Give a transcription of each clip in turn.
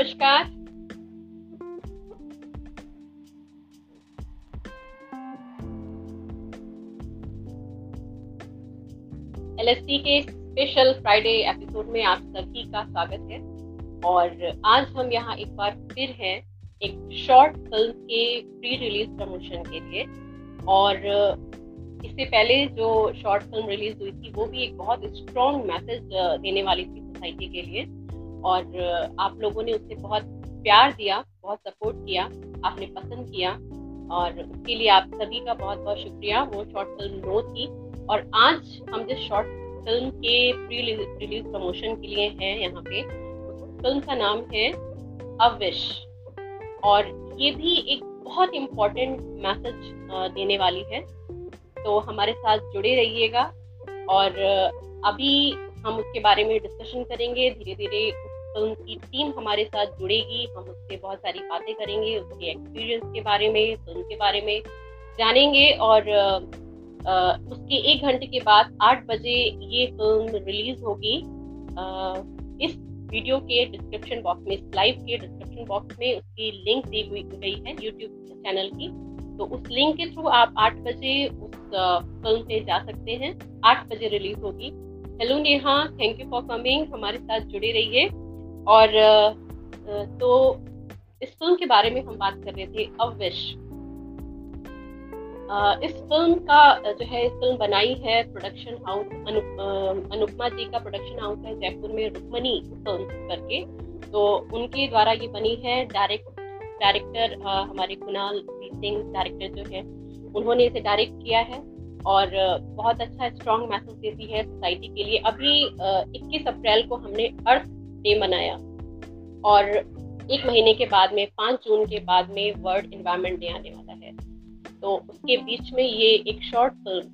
नमस्कार। एलएससी के special Friday episode में आप सभी का स्वागत है। और आज हम यहाँ एक बार फिर हैं, एक शॉर्ट फ़िल्म के प्री रिलीज़ प्रमोशन के लिए। और इससे पहले जो शॉर्ट फ़िल्म रिलीज़ हुई थी, वो भी एक बहुत स्ट्रॉन्ग मैसेज देने वाली थी सोसाइटी के लिए। और आप लोगों ने उससे बहुत प्यार दिया, बहुत सपोर्ट किया, आपने पसंद किया और उसके लिए आप सभी का बहुत बहुत शुक्रिया। वो शॉर्ट फ़िल्म नो थी और आज हम जिस शॉर्ट फ़िल्म के प्री रिलीज़ प्रमोशन के लिए हैं यहाँ पे, उस फ़िल्म का नाम है अविश और ये भी एक बहुत इम्पोर्टेंट मैसेज देने वाली है। तो हमारे साथ जुड़े रहिएगा और अभी हम उसके बारे में डिस्कशन करेंगे धीरे धीरे उस उनकी टीम हमारे साथ जुड़ेगी हम उससे बहुत सारी बातें करेंगे उसके एक्सपीरियंस के बारे में फ़िल्म के बारे में जानेंगे और आ, उसके एक घंटे के बाद आठ बजे ये फ़िल्म रिलीज़ होगी। इस वीडियो के डिस्क्रिप्शन बॉक्स में इस लाइव के डिस्क्रिप्शन बॉक्स में उसकी लिंक दी हुई गई है यूट्यूब चैनल की। तो उस लिंक के थ्रू आप आठ बजे उस फ़िल्म पे जा सकते हैं। आठ बजे रिलीज़ होगी। Hello Neha thank you for coming हमारे साथ जुड़े रहिए। और तो इस फ़िल्म के बारे में हम बात कर रहे थे अविश इस फ़िल्म का जो है, इस फ़िल्म बनाई है प्रोडक्शन हाउस अनुपमा जी का प्रोडक्शन हाउस है जयपुर में रुक्मणी फ़िल्म करके। तो उनके द्वारा ये बनी है डायरेक्ट डायरेक्टर हमारे कुणाल सिंह डायरेक्टर जो है, उन्होंने इसे डायरेक्ट किया है और बहुत अच्छा स्ट्रॉन्ग मैसेज देती है सोसाइटी के लिए। अभी 21 अप्रैल को हमने अर्थ डे मनाया। और एक महीने के बाद में, पाँच जून के बाद में वर्ल्ड इन्वायरमेंट डे आने वाला है। तो उसके बीच में ये एक शॉर्ट फ़िल्म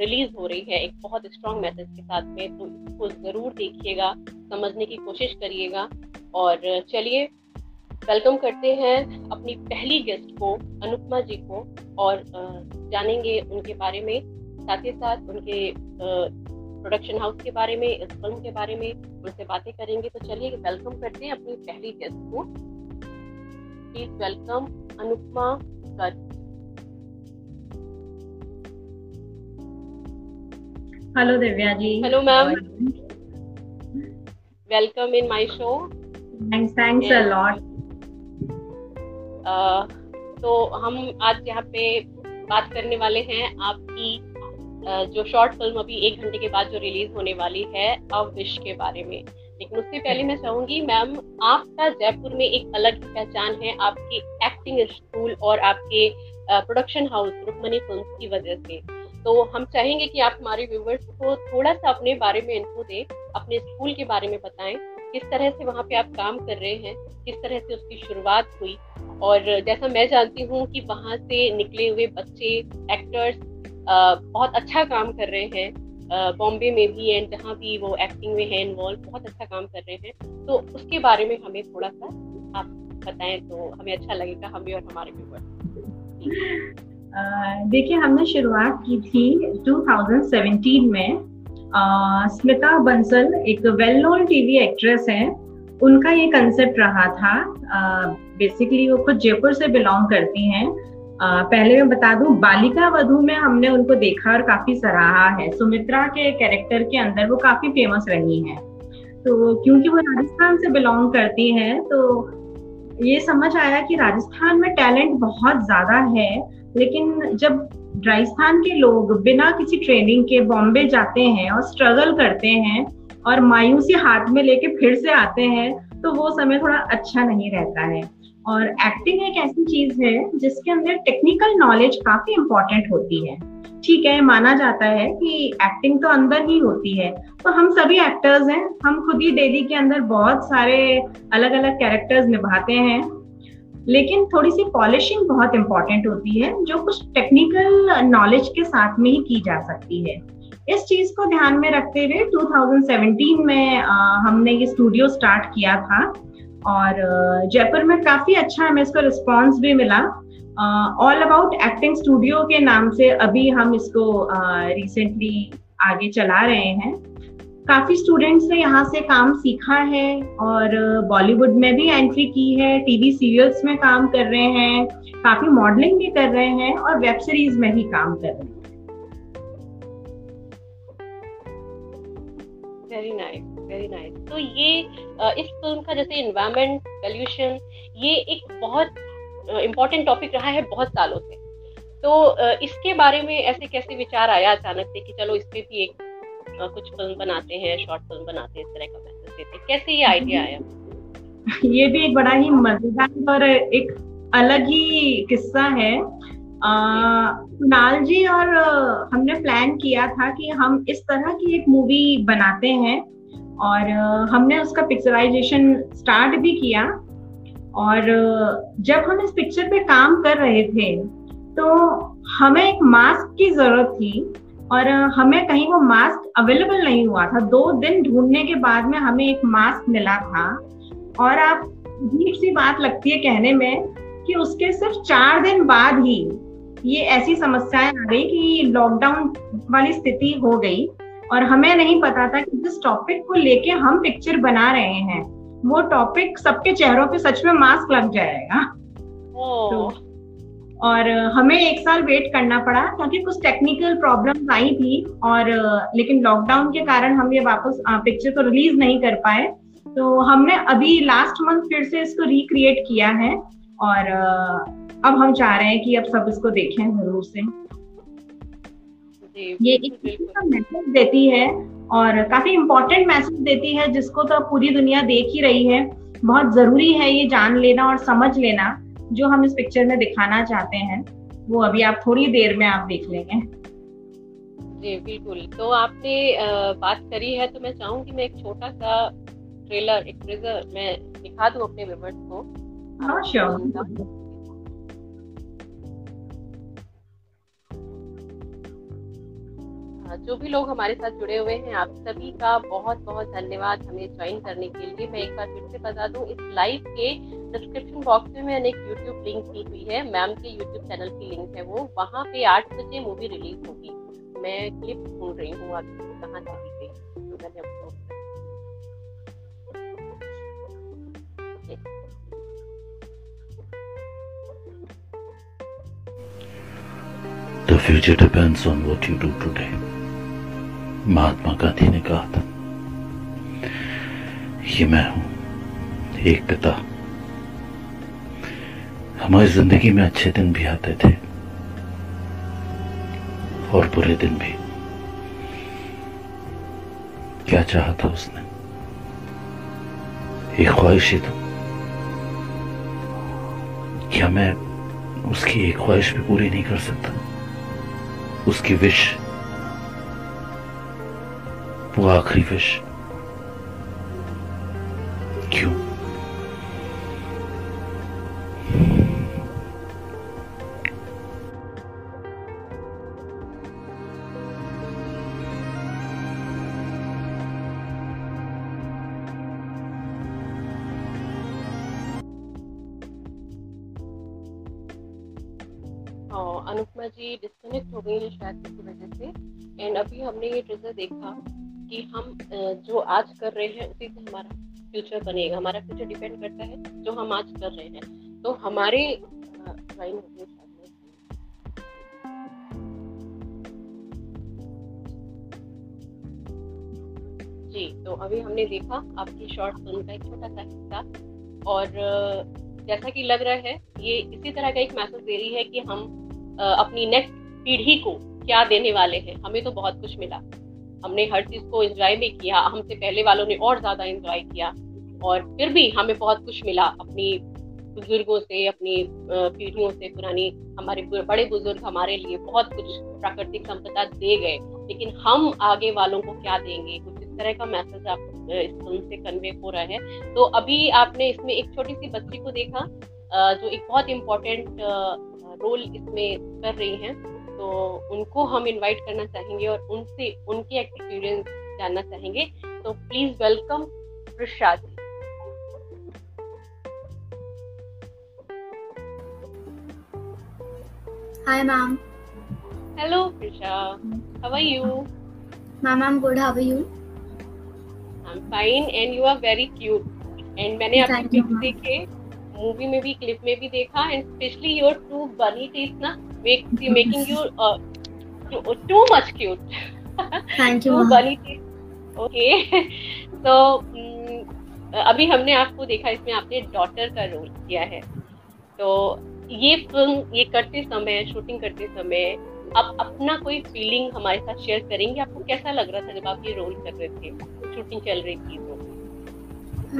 रिलीज़ हो रही है, एक बहुत स्ट्रॉन्ग मैसेज के साथ में। तो इसको ज़रूर देखिएगा, समझने की कोशिश करिएगा। और चलिए वेलकम करते हैं अपनी पहली गेस्ट को, अनुपमा जी को। और जानेंगे उनके बारे में, साथ ही साथ उनके प्रोडक्शन हाउस के बारे में इस फ़िल्म के बारे में उनसे बातें करेंगे। तो चलिए वेलकम करते हैं अपनी पहली गेस्ट को। प्लीज़ वेलकम अनुपमा कर hello Divya ji hello ma'am welcome in my show thanks thanks a lot तो हम आज यहाँ पे बात करने वाले हैं आपकी जो शॉर्ट फ़िल्म अभी एक घंटे के बाद जो रिलीज़ होने वाली है अविश के बारे में। लेकिन उससे पहले मैं चाहूँगी मैम आपका जयपुर में एक अलग ही पहचान है, आपके एक्टिंग स्कूल और आपके प्रोडक्शन हाउस रुकमनी फ़िल्म की वजह से। तो हम चाहेंगे कि आप हमारे व्यूवर्स को थोड़ा सा अपने बारे में इन्फो दें, अपने स्कूल के बारे में बताएँ, किस तरह से वहाँ पे आप काम कर रहे हैं, किस तरह से उसकी शुरुआत हुई। और जैसा मैं जानती हूँ कि वहाँ से निकले हुए बच्चे एक्टर्स बहुत अच्छा काम कर रहे हैं। बॉम्बे में भी एंड जहाँ भी वो एक्टिंग में है इन्वॉल्व बहुत अच्छा काम कर रहे हैं। तो उसके बारे में हमें थोड़ा सा आप बताएँ तो हमें अच्छा लगेगा, हमें और हमारे व्यूवर्स देखिए, हमने शुरुआत की थी 2017 में। स्मिता बंसल एक वेल नोन टीवी एक्ट्रेस है। उनका ये कंसेप्ट रहा था। बेसिकली वो खुद जयपुर से बिलोंग करती हैं। पहले मैं बता दूँ, बालिका वधु में हमने उनको देखा और काफ़ी सराहा है। सुमित्रा के कैरेक्टर के अंदर वो काफ़ी फ़ेमस रही हैं। तो क्योंकि वो राजस्थान से बिलोंग करती हैं तो ये समझ आया कि राजस्थान में टैलेंट बहुत ज़्यादा है, लेकिन जब राजस्थान के लोग बिना किसी ट्रेनिंग के बॉम्बे जाते हैं और स्ट्रगल करते हैं और मायूसी हाथ में लेके फिर से आते हैं तो वो समय थोड़ा अच्छा नहीं रहता है। और एक्टिंग एक ऐसी चीज़ है जिसके अंदर टेक्निकल नॉलेज काफ़ी इंपॉर्टेंट होती है। ठीक है माना जाता है कि एक्टिंग तो अंदर ही होती है तो हम सभी एक्टर्स हैं हम खुद ही डेली के अंदर बहुत सारे अलग अलग कैरेक्टर्स निभाते हैं लेकिन थोड़ी सी पॉलिशिंग बहुत इंपॉर्टेंट होती है जो कुछ टेक्निकल नॉलेज के साथ में ही की जा सकती है। इस चीज़ को ध्यान में रखते हुए 2017 में आ, हमने ये स्टूडियो स्टार्ट किया था। और जयपुर में काफ़ी अच्छा हमें इसको रिस्पॉन्स भी मिला। ऑल अबाउट एक्टिंग स्टूडियो के नाम से अभी हम इसको रिसेंटली uh, आगे चला रहे हैं। काफ़ी स्टूडेंट्स ने यहाँ से काम सीखा है और बॉलीवुड में भी एंट्री की है टीवी सीरियल्स में काम कर रहे हैं काफ़ी मॉडलिंग भी कर रहे हैं और वेब सीरीज़ में भी काम कर रहे हैं। वेरी नाइस वेरी नाइस तो ये इस फ़िल्म का जैसे इन्वायरमेंट पॉल्यूशन ये एक बहुत इम्पोर्टेंट टॉपिक रहा है बहुत सालों से। तो इसके बारे में ऐसे कैसे विचार आया अचानक से कि चलो इस पे भी एक कुछ फ़िल्म बनाते हैं शॉर्ट फ़िल्म बनाते हैं, इस तरह का मैसेज देते कैसे ये आइडिया आया? ये भी एक बड़ा ही मज़ेदार और एक अलग ही किस्सा है। कुणाल जी और हमने प्लान किया था कि हम इस तरह की एक मूवी बनाते हैं। और हमने उसका पिक्चराइजेशन स्टार्ट भी किया और जब हम इस पिक्चर पे काम कर रहे थे तो हमें एक मास्क की ज़रूरत थी और हमें कहीं वो मास्क अवेलेबल नहीं हुआ था। दो दिन ढूँढने के बाद में हमें एक मास्क मिला था और आप अजीब सी बात लगती है कहने में कि उसके सिर्फ़ चार दिन बाद ही ये ऐसी समस्याएँ आ गई कि लॉकडाउन वाली स्थिति हो गई। और हमें नहीं पता था कि जिस टॉपिक को लेके हम पिक्चर बना रहे हैं वो टॉपिक सबके चेहरों पे सच में मास्क लग जाएगा। तो और हमें एक साल वेट करना पड़ा क्योंकि कुछ टेक्निकल प्रॉब्लम आई थी और लेकिन लॉकडाउन के कारण हम ये वापस पिक्चर को रिलीज़ नहीं कर पाए। तो हमने अभी लास्ट मंथ फिर से इसको रिक्रिएट किया है और अब हम चाह रहे हैं कि अब सब इसको देखें ज़रूर से। ये एक मैसेज देती है और काफ़ी इम्पोर्टेंट मैसेज देती है जिसको तो पूरी दुनिया देख ही रही है। बहुत ज़रूरी है ये जान लेना और समझ लेना जो हम इस पिक्चर में दिखाना चाहते हैं। वो अभी आप थोड़ी देर में आप देख लेंगे। जी बिल्कुल। तो आपने बात करी है तो मैं चाहूँगी मैं एक छोटा सा ट्रेलर एक मैं दिखा दूँ अपने व्यूवर्स को। हाँ श्योर जो भी लोग हमारे साथ जुड़े हुए हैं, आप सभी का बहुत बहुत धन्यवाद हमें ज्वाइन करने के लिए। मैं एक बार फिर से बता दूँ, इस लाइव के डिस्क्रिप्शन बॉक्स में मैंने एक यूट्यूब लिंक की हुई है। मैम के यूट्यूब चैनल की लिंक है वो। वहाँ पे आठ बजे मूवी रिलीज़ होगी। मैं क्लिप ढूंढ रही हूँ अभी कहाँ चली गई The future depends on what you do today. Mahatma Gandhi ने कहा था, ये मैं हूँ, एक पिता। हमारी ज़िंदगी में अच्छे दिन भी आते थे और बुरे दिन भी। क्या चाहा था उसने? एक ख्वाहिश ही तो क्या मैं उसकी एक ख्वाहिश भी पूरी नहीं कर सकता? उसकी विश वो आखिरी विश क्यों? अनुपमा जी डिस्कनेक्ट हो गई है शायद किसी वजह से। एंड अभी हमने ये ट्रेजर देखा। कि हम जो आज कर रहे हैं उसी से हमारा फ्यूचर बनेगा। हमारा फ्यूचर डिपेंड करता है जो हम आज कर रहे हैं। तो हमारे जी तो अभी हमने देखा आपकी शॉर्ट फ़िल्म का एक छोटा सा हिस्सा। और जैसा कि लग रहा है, ये इसी तरह का एक मैसेज दे रही है कि हम अपनी नेक्स्ट पीढ़ी को क्या देने वाले हैं। हमें तो बहुत कुछ मिला। हमने हर चीज़ को एंजॉय भी किया, हमसे पहले वालों ने और ज़्यादा एंजॉय किया और फिर भी हमें बहुत कुछ मिला अपनी बुज़ुर्गों से, अपनी पीढ़ियों से, पुरानी हमारे बड़े बुज़ुर्ग हमारे लिए बहुत कुछ प्राकृतिक संपदा दे गए। लेकिन हम आगे वालों को क्या देंगे? कुछ इस तरह का मैसेज आप इस फ़िल्म से कन्वे हो रहा है। तो अभी आपने इसमें एक छोटी सी बच्ची को देखा जो एक बहुत इम्पोर्टेंट रोल इसमें कर रही हैं। तो उनको हम इनवाइट करना चाहेंगे और उनसे उनके एक्सपीरियंस जानना चाहेंगे तो please welcome Prasad Hi, ma'am. Hello, Prisha. How are you? Ma'am, I'm good. How are you? I am fine and you are very cute and मैंने आपके पिक्स देखे मूवी में भी क्लिप में भी देखा and specially your two bunny teeth ना making you too much cute thank you bunny teeth okay तो अभी हमने आपको देखा इसमें आपने डॉटर का रोल किया है. तो ये फ़िल्म ये करते समय शूटिंग करते समय आप अपना कोई फीलिंग हमारे साथ शेयर करेंगे? आपको कैसा लग रहा था जब आप ये रोल कर रहे थे? शूटिंग चल रही थी तो.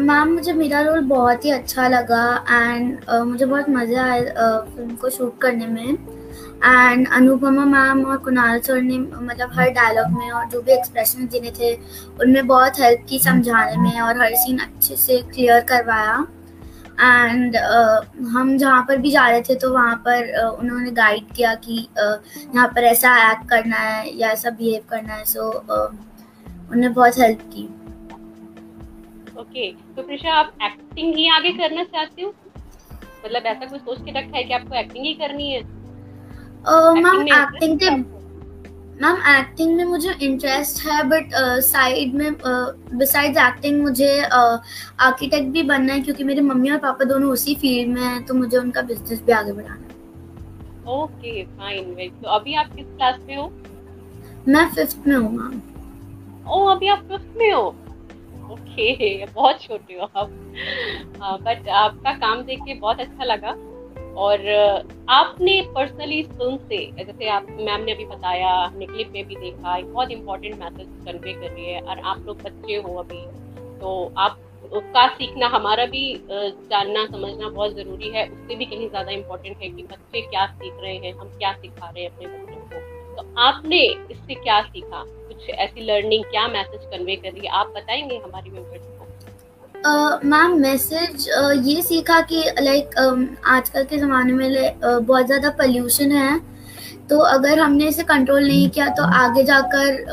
मैम मुझे मेरा रोल बहुत ही अच्छा लगा एंड uh, मुझे बहुत मज़ा आया फ़िल्म को शूट करने में. एंड अनुपमा मैम और कुणाल सर ने मतलब हर डायलॉग में और जो भी एक्सप्रेशन देने थे उनमें बहुत हेल्प की समझाने में और हर सीन अच्छे से क्लियर करवाया। एंड uh, हम जहाँ पर भी जा रहे थे तो वहाँ पर uh, उन्होंने गाइड किया कि uh, यहाँ पर ऐसा एक्ट करना है या ऐसा बिहेव करना है। सो so, uh, उन्होंने बहुत हेल्प की। ओके okay, तो प्रिशा आप एक्टिंग ही आगे करना चाहती हो? मतलब ऐसा कुछ सोच के रखा है कि आपको एक्टिंग ही करनी है? मैम एक्टिंग के मैम एक्टिंग में मुझे इंटरेस्ट है बट साइड uh, में बिसाइड्स uh, एक्टिंग मुझे आर्किटेक्ट uh, भी बनना है क्योंकि मेरे मम्मी और पापा दोनों उसी फ़ील्ड में हैं तो मुझे उनका बिज़नेस भी आगे बढ़ाना है। ओके फाइन तो अभी आप किस क्लास में हो? मैं फिफ्थ में हूँ मैम ओ अभी आप फिफ्थ में हो? ओके बहुत छोटे हो आप। बट आपका काम देख के बहुत अच्छा लगा। और आपने पर्सनली फ़िल्म से, जैसे आप मैम ने अभी बताया, हमने क्लिप में भी देखा, एक बहुत इंपॉर्टेंट मैसेज कन्वे कर रही है, और आप लोग बच्चे हो अभी तो आप, का सीखना, हमारा भी जानना, समझना बहुत ज़रूरी है, उससे भी कहीं ज़्यादा इम्पोर्टेंट है कि बच्चे क्या सीख रहे हैं, हम क्या सिखा रहे हैं अपने बच्चों को। तो आपने इससे क्या सीखा? कुछ ऐसी लर्निंग क्या मैसेज कन्वे कर? रही है आप बताएँगे हमारी मेंबर्स मैम मैसेज ये सीखा कि लाइक आजकल के ज़माने में uh, बहुत ज़्यादा पोल्यूशन है। तो अगर हमने इसे कंट्रोल नहीं किया तो आगे जाकर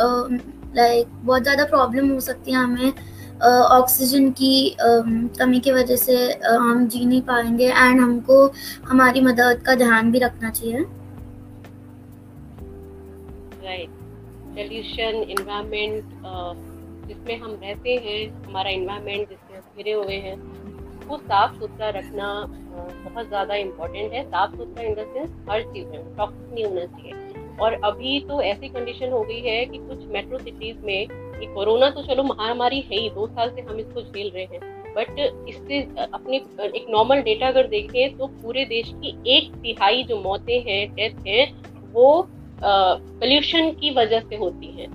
लाइक uh, बहुत ज़्यादा प्रॉब्लम हो सकती है हमें। ऑक्सीजन uh, की uh, कमी की वजह से uh, हम जी नहीं पाएँगे एंड हमको हमारी मदद का ध्यान भी रखना चाहिए। राइट एनवायरनमेंट जिसमें हम रहते हैं हमारा इन्वायरमेंट घिरे हुए हैं। वो साफ़ सुथरा रखना बहुत ज़्यादा इम्पोर्टेंट है। साफ़ सुथरा इन द सेंस हर चीज़ में टॉक्सिक नहीं होना चाहिए। और अभी तो ऐसी कंडीशन हो गई है कि कुछ मेट्रो सिटीज़ में ये कोरोना तो चलो महामारी है ही दो साल से हम इसको झेल रहे हैं। बट इससे अपने एक नॉर्मल डेटा अगर देखें तो पूरे देश की एक तिहाई जो मौतें हैं डेथ हैं वो पोल्यूशन की वजह से होती हैं।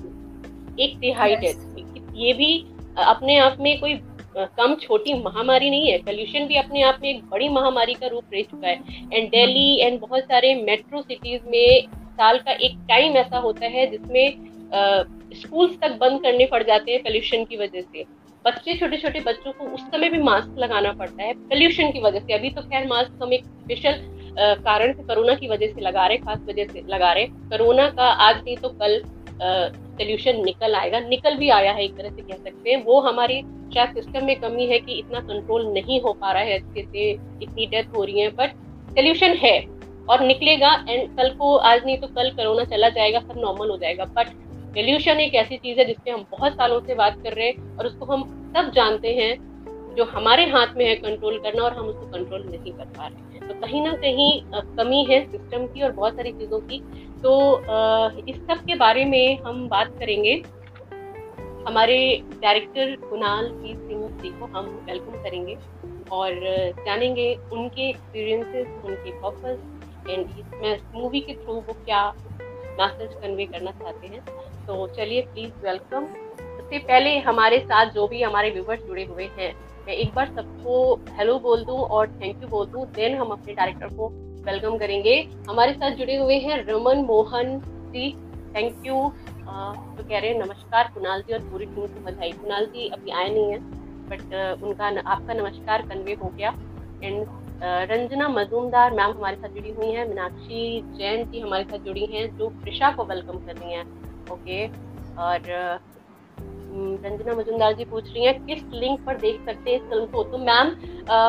एक तिहाई डेथ ये भी अपने आप में कोई कम छोटी महामारी नहीं है। पोल्यूशन भी अपने आप में एक बड़ी महामारी का रूप ले चुका है। एंड दिल्ली एंड बहुत सारे मेट्रो सिटीज़ में साल का एक टाइम ऐसा होता है जिसमें स्कूल्स तक बंद करने पड़ जाते हैं पोल्यूशन की वजह से। बच्चे छोटे छोटे बच्चों को उस समय भी मास्क लगाना पड़ता है पोल्यूशन की वजह से। अभी तो खैर मास्क हम एक स्पेशल कारण से कोरोना की वजह से लगा रहे खास वजह से लगा रहे कोरोना का आज नहीं तो कल सोल्यूशन निकल आएगा। निकल भी आया है, एक तरह से कह सकते हैं। वो हमारी शायद सिस्टम में कमी है कि इतना कंट्रोल नहीं हो पा रहा है अच्छे से इतनी डेथ हो रही है बट सोल्यूशन है और निकलेगा एंड कल को, आज नहीं तो कल कोरोना चला जाएगा, सब नॉर्मल हो जाएगा। बट सोल्यूशन एक ऐसी चीज़ है जिसपे हम बहुत सालों से बात कर रहे हैं और उसको हम सब जानते हैं। जो हमारे हाथ में है कंट्रोल करना और हम उसको कंट्रोल नहीं कर पा रहे हैं। तो कहीं ना कहीं कमी है सिस्टम की और बहुत सारी चीज़ों की। तो इस सब के बारे में हम बात करेंगे। हमारे डायरेक्टर कुणाल पी सिंह जी को हम वेलकम करेंगे और जानेंगे उनके एक्सपीरियंसेस उनके पर्पस एंड इसमें मूवी के थ्रू वो क्या मैसेज कन्वे करना चाहते हैं। तो चलिए प्लीज़ वेलकम उससे पहले हमारे साथ जो भी हमारे व्यूवर्स जुड़े हुए हैं मैं एक बार सबको हेलो बोल दूँ और थैंक यू बोल दूँ देन हम अपने डायरेक्टर को वेलकम करेंगे। हमारे साथ जुड़े हुए हैं रमन मोहन जी। थैंक यू तो कह रहे हैं, नमस्कार कुणाल जी और पूरी टीम को बधाई। कुणाल जी अभी आए नहीं हैं बट उनका आपका नमस्कार कन्वे हो गया। एंड रंजना मजूमदार मैम हमारे साथ जुड़ी हुई हैं। मीनाक्षी जैन जी हमारे साथ जुड़ी हैं, जो प्रिशा को वेलकम कर रही हैं। ओके और रंजना मजुमदार जी पूछ रही हैं, किस लिंक पर देख सकते हैं इस फ़िल्म को? तो मैम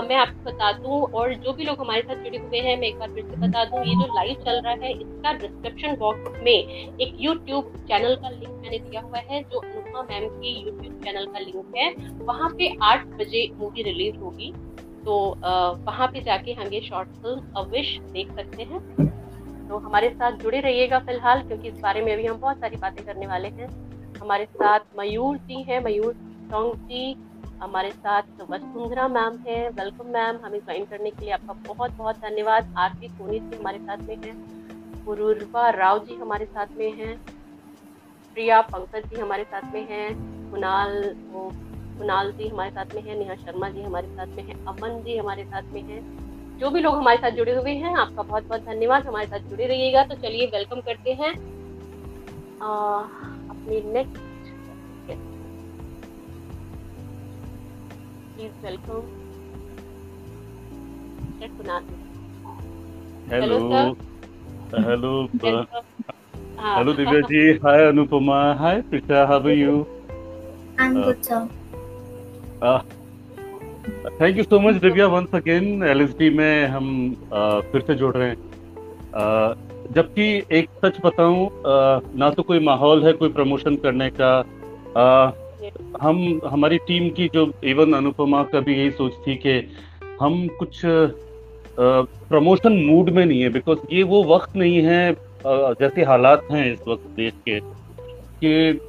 मैं आपको बता दूँ, और जो भी लोग हमारे साथ जुड़े हुए हैं, मैं एक बार फिर से बता दूँ, ये जो लाइव चल रहा है, इसका डिस्क्रिप्शन बॉक्स में एक यूट्यूब चैनल का लिंक मैंने दिया हुआ है, जो अनुपमा मैम के यूट्यूब चैनल का लिंक है। वहाँ पे आठ बजे मूवी रिलीज़ होगी। तो वहाँ पे जाके हम ये शॉर्ट फ़िल्म अविश देख सकते हैं। तो हमारे साथ जुड़े रहिएगा फ़िलहाल, क्योंकि इस बारे में अभी हम बहुत सारी बातें करने वाले हैं। हमारे साथ मयूर जी हैं मयूर सॉन्ग जी हमारे साथ वसुंधरा मैम है वेलकम मैम हमें ज्वाइन करने के लिए आपका बहुत बहुत धन्यवाद आरती सोनी जी हमारे साथ में हैं पुरुरवा राव जी हमारे साथ में हैं प्रिया पंकज जी हमारे साथ में हैं कुणाल वो कुणाल जी हमारे साथ में हैं नेहा शर्मा जी हमारे साथ में हैं अमन जी हमारे साथ में हैं जो भी लोग हमारे साथ जुड़े हुए हैं आपका बहुत बहुत धन्यवाद हमारे साथ जुड़े रहिएगा तो चलिए वेलकम करते हैं अपने next hello hello hello Divya ji hi Anupama hi Prisha how are you I'm good, sir. Thank you so much Divya once again LSD में हम uh, फिर से जुड़ रहे हैं। Uh, जबकि एक सच बताऊँ ना तो कोई माहौल है कोई प्रमोशन करने का। आ, हम हमारी टीम की जो इवन अनुपमा का भी यही सोच थी कि हम कुछ प्रमोशन मूड में नहीं है बिकॉज़ ये वो वक्त नहीं है जैसे हालात हैं इस वक्त देश के कि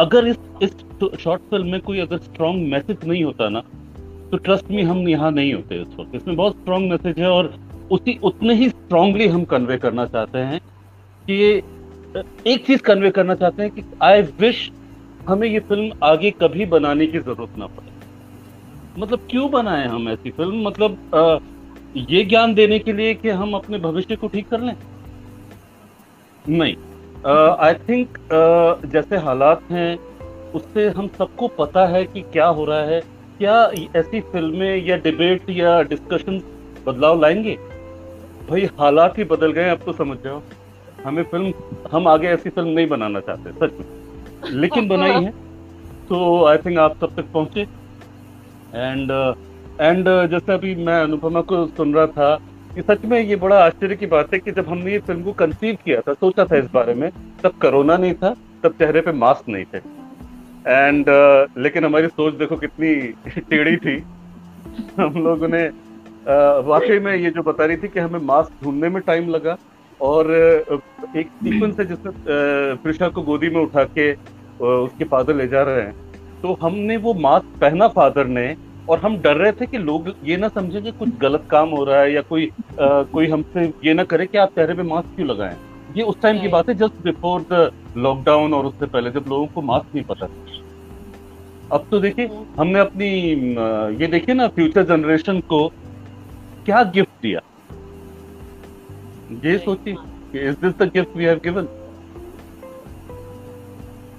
अगर इस इस शॉर्ट फ़िल्म में कोई अगर स्ट्रॉन्ग मैसेज नहीं होता ना तो ट्रस्ट में हम यहाँ नहीं होते इस वक्त। इसमें बहुत स्ट्रॉन्ग मैसेज है और उसी उतने ही स्ट्रांगली हम कन्वे करना चाहते हैं कि एक चीज़ कन्वे करना चाहते हैं कि आई विश हमें ये फ़िल्म आगे कभी बनाने की ज़रूरत ना पड़े। मतलब क्यों बनाए हम ऐसी फ़िल्म मतलब आ, ये ज्ञान देने के लिए कि हम अपने भविष्य को ठीक कर लें? नहीं। आई थिंक जैसे हालात हैं उससे हम सबको पता है कि क्या हो रहा है। क्या ऐसी फ़िल्में या डिबेट या डिस्कशन बदलाव लाएँगे? भाई हालात ही बदल गए अब तो समझ जाओ। हमें फ़िल्म हम आगे ऐसी फ़िल्म नहीं बनाना चाहते सच में। लेकिन बनाई है। तो आई थिंक आप तब तक पहुँचे। एंड एंड uh, जैसे अभी मैं अनुपमा को सुन रहा था कि सच में ये बड़ा आश्चर्य की बात है कि जब हमने ये फ़िल्म को कंसीव किया था सोचा था इस बारे में तब कोरोना नहीं था तब चेहरे पे मास्क नहीं थे। एंड uh, लेकिन हमारी सोच देखो कितनी टेढ़ी थी। हम लोगों ने वाकई में ये जो बता रही थी कि हमें मास्क ढूँढने में टाइम लगा और एक सीक्वेंस है जिसमें प्रिशा को गोदी में उठा के उसके फादर ले जा रहे हैं। तो हमने वो मास्क पहना फादर ने और हम डर रहे थे कि लोग ये ना समझे कि कुछ गलत काम हो रहा है या कोई आ, कोई हमसे ये ना करे कि आप चेहरे पे मास्क क्यों लगाएँ। ये उस टाइम की बात है जस्ट बिफोर द लॉकडाउन और उससे पहले जब लोगों को मास्क नहीं पता था। अब तो देखिए हमने अपनी ये देखिए ना फ्यूचर जनरेशन को क्या गिफ्ट दिया? ये सोचिए is this the gift we have given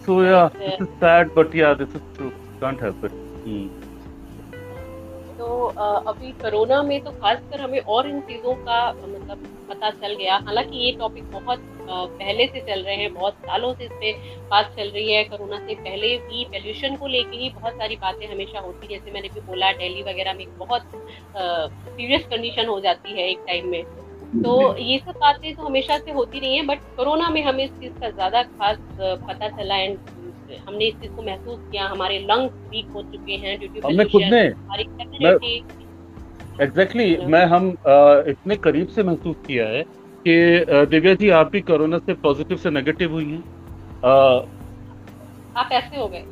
so yeah this is sad but yeah this is true can't help it तो अभी कोरोना में तो खासकर हमें और इन चीज़ों का मतलब पता चल गया। हालाँकि ये टॉपिक बहुत पहले से चल रहे हैं बहुत सालों से इस पर बात चल रही है। कोरोना से पहले भी पॉल्यूशन को लेके ही बहुत सारी बातें हमेशा होती जैसे मैंने भी बोला दिल्ली वगैरह में बहुत सीरियस कंडीशन हो जाती है एक टाइम में। तो ये सब बातें तो हमेशा से होती रही हैं बट कोरोना में हमें इस चीज़ का ज़्यादा खास पता चला एंड हमने इस चीज़ को महसूस किया हमारे लंग्स वीक हो चुके हैं ड्यू टू हमने खुद ने एग्जैक्टली exactly, मैं हम आ, इतने करीब से महसूस किया है कि दिव्या जी आप भी कोरोना से पॉजिटिव से नेगेटिव हुई हैं। आप ऐसे हो गए।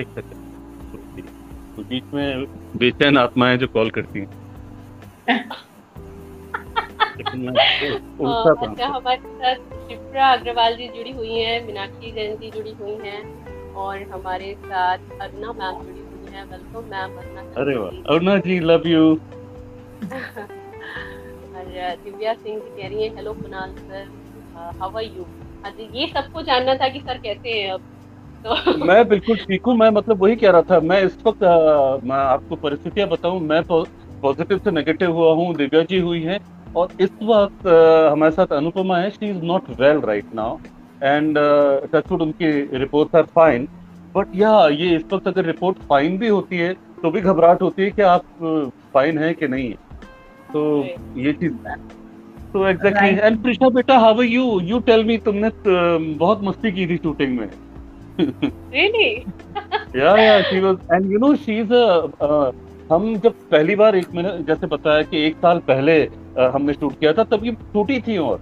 एक सेकंड तो बीच में बेचैन आत्माएँ जो कॉल करती हैं। अच्छा हमारे साथ शिप्रा अग्रवाल जी जुड़ी हुई हैं मीनाक्षी जैन जी जुड़ी हुई हैं और हमारे साथ अरुणा मैम जुड़ी हुई हैं। वेलकम मैम अरे वाह अरुणा जी लव यू और दिव्या सिंह जी कह रही हैं, hello Kunal sir, how are you? ये सबको जानना था कि सर कैसे हैं अब तो मैं बिल्कुल ठीक हूँ, मैं मतलब वही कह रहा था, मैं इस वक्त मैं आपको परिस्थितियाँ बताऊँ, मैं पॉजिटिव से नेगेटिव हुआ हूँ, दिव्या जी हुई है, और इस वक्त हमारे साथ अनुपमा है she is not well right now and touchwood उनकी reports are fine but yeah ये इस वक्त अगर रिपोर्ट फाइन भी होती है तो भी घबराहट होती है कि आप फाइन है कि नहीं है। तो ये चीज़ तो एग्जैक्टली एंड प्रिशा बेटा how are you you tell me तुमने बहुत मस्ती की थी शूटिंग में। Really? Yeah yeah she was and you know she is a हम जब पहली बार एक मैंने जैसे बताया कि एक साल पहले हमने शूट किया था तब ये छोटी थी और।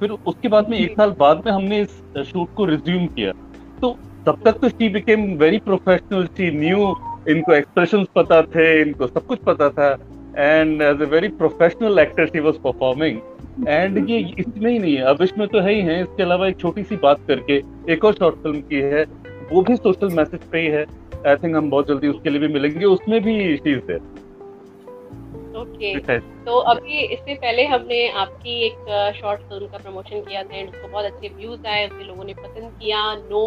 फिर उसके बाद में एक साल बाद में हमने इस शूट को रिज्यूम किया। तो तब तक तो she became very professional she knew इनको एक्सप्रेशंस पता थे इनको सब कुछ पता था। And as a very professional actor she was performing and ये इसमें ही नहीं है अब इसमें तो है ही है। इसके अलावा एक छोटी सी बात करके एक और शॉर्ट फ़िल्म की है। वो भी सोशल मैसेज पे ही है। आई थिंक हम बहुत जल्दी उसके लिए भी मिलेंगे। उसमें भी चीज़ है ओके तो अभी इससे पहले हमने आपकी एक शॉर्ट फ़िल्म का प्रमोशन किया था एंड उसको बहुत अच्छे व्यूज़ आए उसके लोगों ने पसंद किया। नो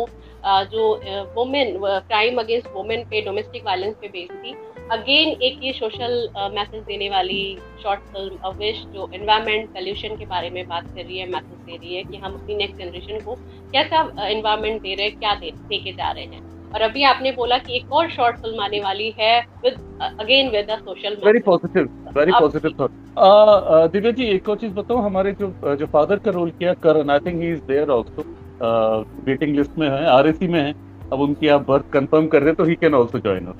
जो वुमेन क्राइम अगेंस्ट वुमेन पे डोमेस्टिक वायलेंस पे बेस्ड थी। अगेन एक ये सोशल मैसेज देने वाली शॉर्ट फ़िल्म अविश जो एनवायरमेंट पोल्यूशन के बारे में बात कर रही है मैसेज दे रही है कि हम अपनी नेक्स्ट जनरेशन को कैसा एनवायरमेंट दे रहे हैं क्या दे, दे के जा रहे हैं। और अभी आपने बोला कि एक और शॉर्ट फ़िल्म आने वाली है with again with social very positive very positive thought Divya ji एक और चीज़ बताऊँ हमारे जो जो फादर का रोल किया Karan I think he is there also waiting list में है आरएसी में है। अब उनकी आप बर्थ कंफर्म कर रहे तो he can also join us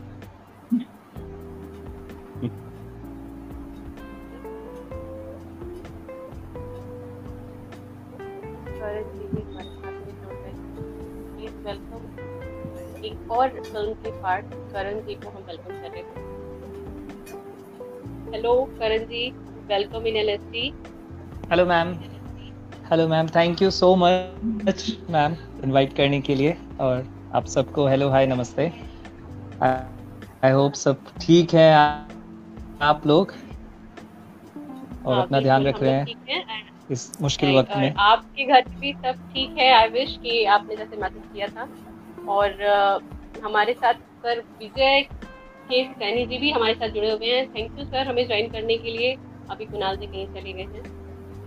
एक और फ़िल्म के पार्ट करण जी को हम वेलकम कर रहे हैं। Hello Karan ji welcome in LST hello ma'am hello ma'am thank you so much ma'am invite करने के लिए और आप सबको हेलो हाय नमस्ते। आई होप सब ठीक है आप लोग? और हाँ, अपना ध्यान रख रहे हैं इस मुश्किल वक्त में। आपके घर भी सब ठीक है। आई विश कि आपने जैसे मैसेज किया था। और हमारे साथ सर विजय के सैनी जी भी हमारे साथ जुड़े हुए हैं। थैंक यू सर हमें ज्वाइन करने के लिए। अभी कुणाल जी कहीं चले गए हैं।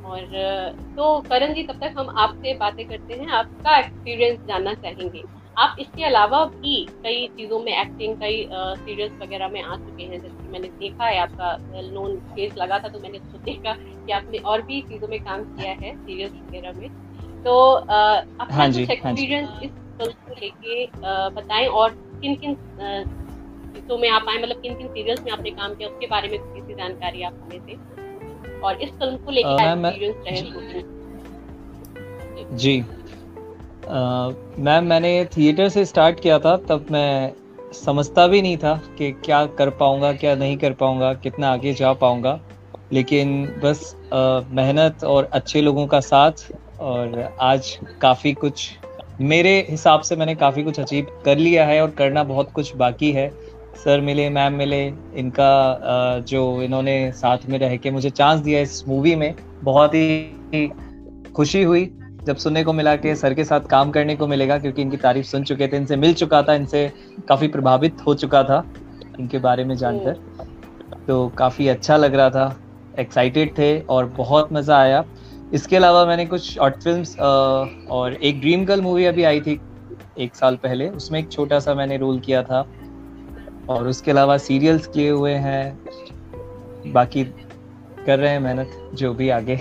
और तो करण जी तब तक हम आपसे बातें करते हैं। आपका एक्सपीरियंस जानना चाहेंगे। आप इसके अलावा भी कई चीज़ों में एक्टिंग कई सीरियल्स वगैरह में आ चुके हैं। जैसे मैंने देखा है आपका वेल नोन फेस लगा था तो मैंने उसको देखा कि आपने और भी चीज़ों में काम किया है सीरियल्स वगैरह में। तो आपका हाँ कुछ एक्सपीरियंस हाँ इस फ़िल्म को लेके बताएँ और किन किन चीज़ों में आप आए मतलब किन किन सीरियल्स में आपने काम किया उसके बारे में थोड़ी सी जानकारी आप हमें दें। और इस फ़िल्म को लेकर जी। मैम मैंने थिएटर से स्टार्ट किया था तब मैं समझता भी नहीं था कि क्या कर पाऊँगा क्या नहीं कर पाऊँगा कितना आगे जा पाऊँगा। लेकिन बस मेहनत और अच्छे लोगों का साथ और आज काफ़ी कुछ मेरे हिसाब से मैंने काफ़ी कुछ अचीव कर लिया है और करना बहुत कुछ बाकी है। सर मिले मैम मिले इनका जो इन्होंने साथ में रह के मुझे चांस दिया इस मूवी में बहुत ही खुशी हुई जब सुनने को मिला कि सर के साथ काम करने को मिलेगा क्योंकि इनकी तारीफ़ सुन चुके थे इनसे मिल चुका था इनसे काफ़ी प्रभावित हो चुका था इनके बारे में जानकर। तो काफ़ी अच्छा लग रहा था एक्साइटेड थे और बहुत मज़ा आया। इसके अलावा मैंने कुछ शॉर्ट फ़िल्म और एक ड्रीम गर्ल मूवी अभी आई थी एक साल पहले उसमें एक छोटा सा मैंने रोल किया था। और उसके अलावा सीरियल्स किए हुए हैं बाकी कर रहे हैं मेहनत जो भी आगे।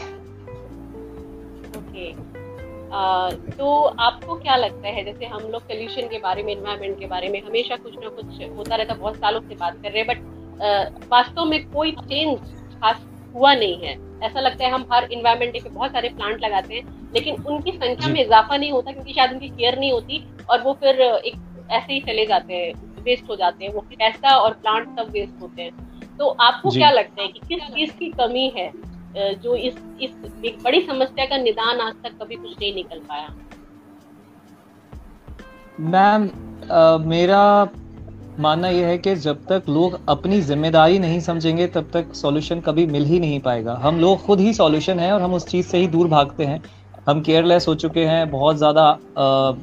आ, तो आपको क्या लगता है जैसे हम लोग पोल्यूशन के बारे में इन्वायरमेंट के बारे में हमेशा कुछ ना कुछ होता रहता बहुत सालों से बात कर रहे हैं बट वास्तव में कोई चेंज खास हुआ नहीं है। ऐसा लगता है हम हर इन्वायरमेंट डे पे बहुत सारे प्लांट लगाते हैं लेकिन उनकी संख्या में इजाफा नहीं होता क्योंकि शायद उनकी केयर नहीं होती और वो फिर एक ऐसे ही चले जाते हैं वेस्ट हो जाते हैं वो पैसा और प्लांट सब वेस्ट होते हैं। तो आपको क्या लगता है कि किस चीज़ की कमी है जो इस इस एक बड़ी समस्या का निदान आज तक कभी कुछ नहीं निकल पाया? मैम मेरा मानना यह है कि जब तक लोग अपनी ज़िम्मेदारी नहीं समझेंगे, तब तक सॉल्यूशन कभी मिल ही नहीं पाएगा। हम लोग खुद ही सॉल्यूशन है और हम उस चीज़ से ही दूर भागते हैं। हम केयरलेस हो चुके हैं, बहुत ज़्यादा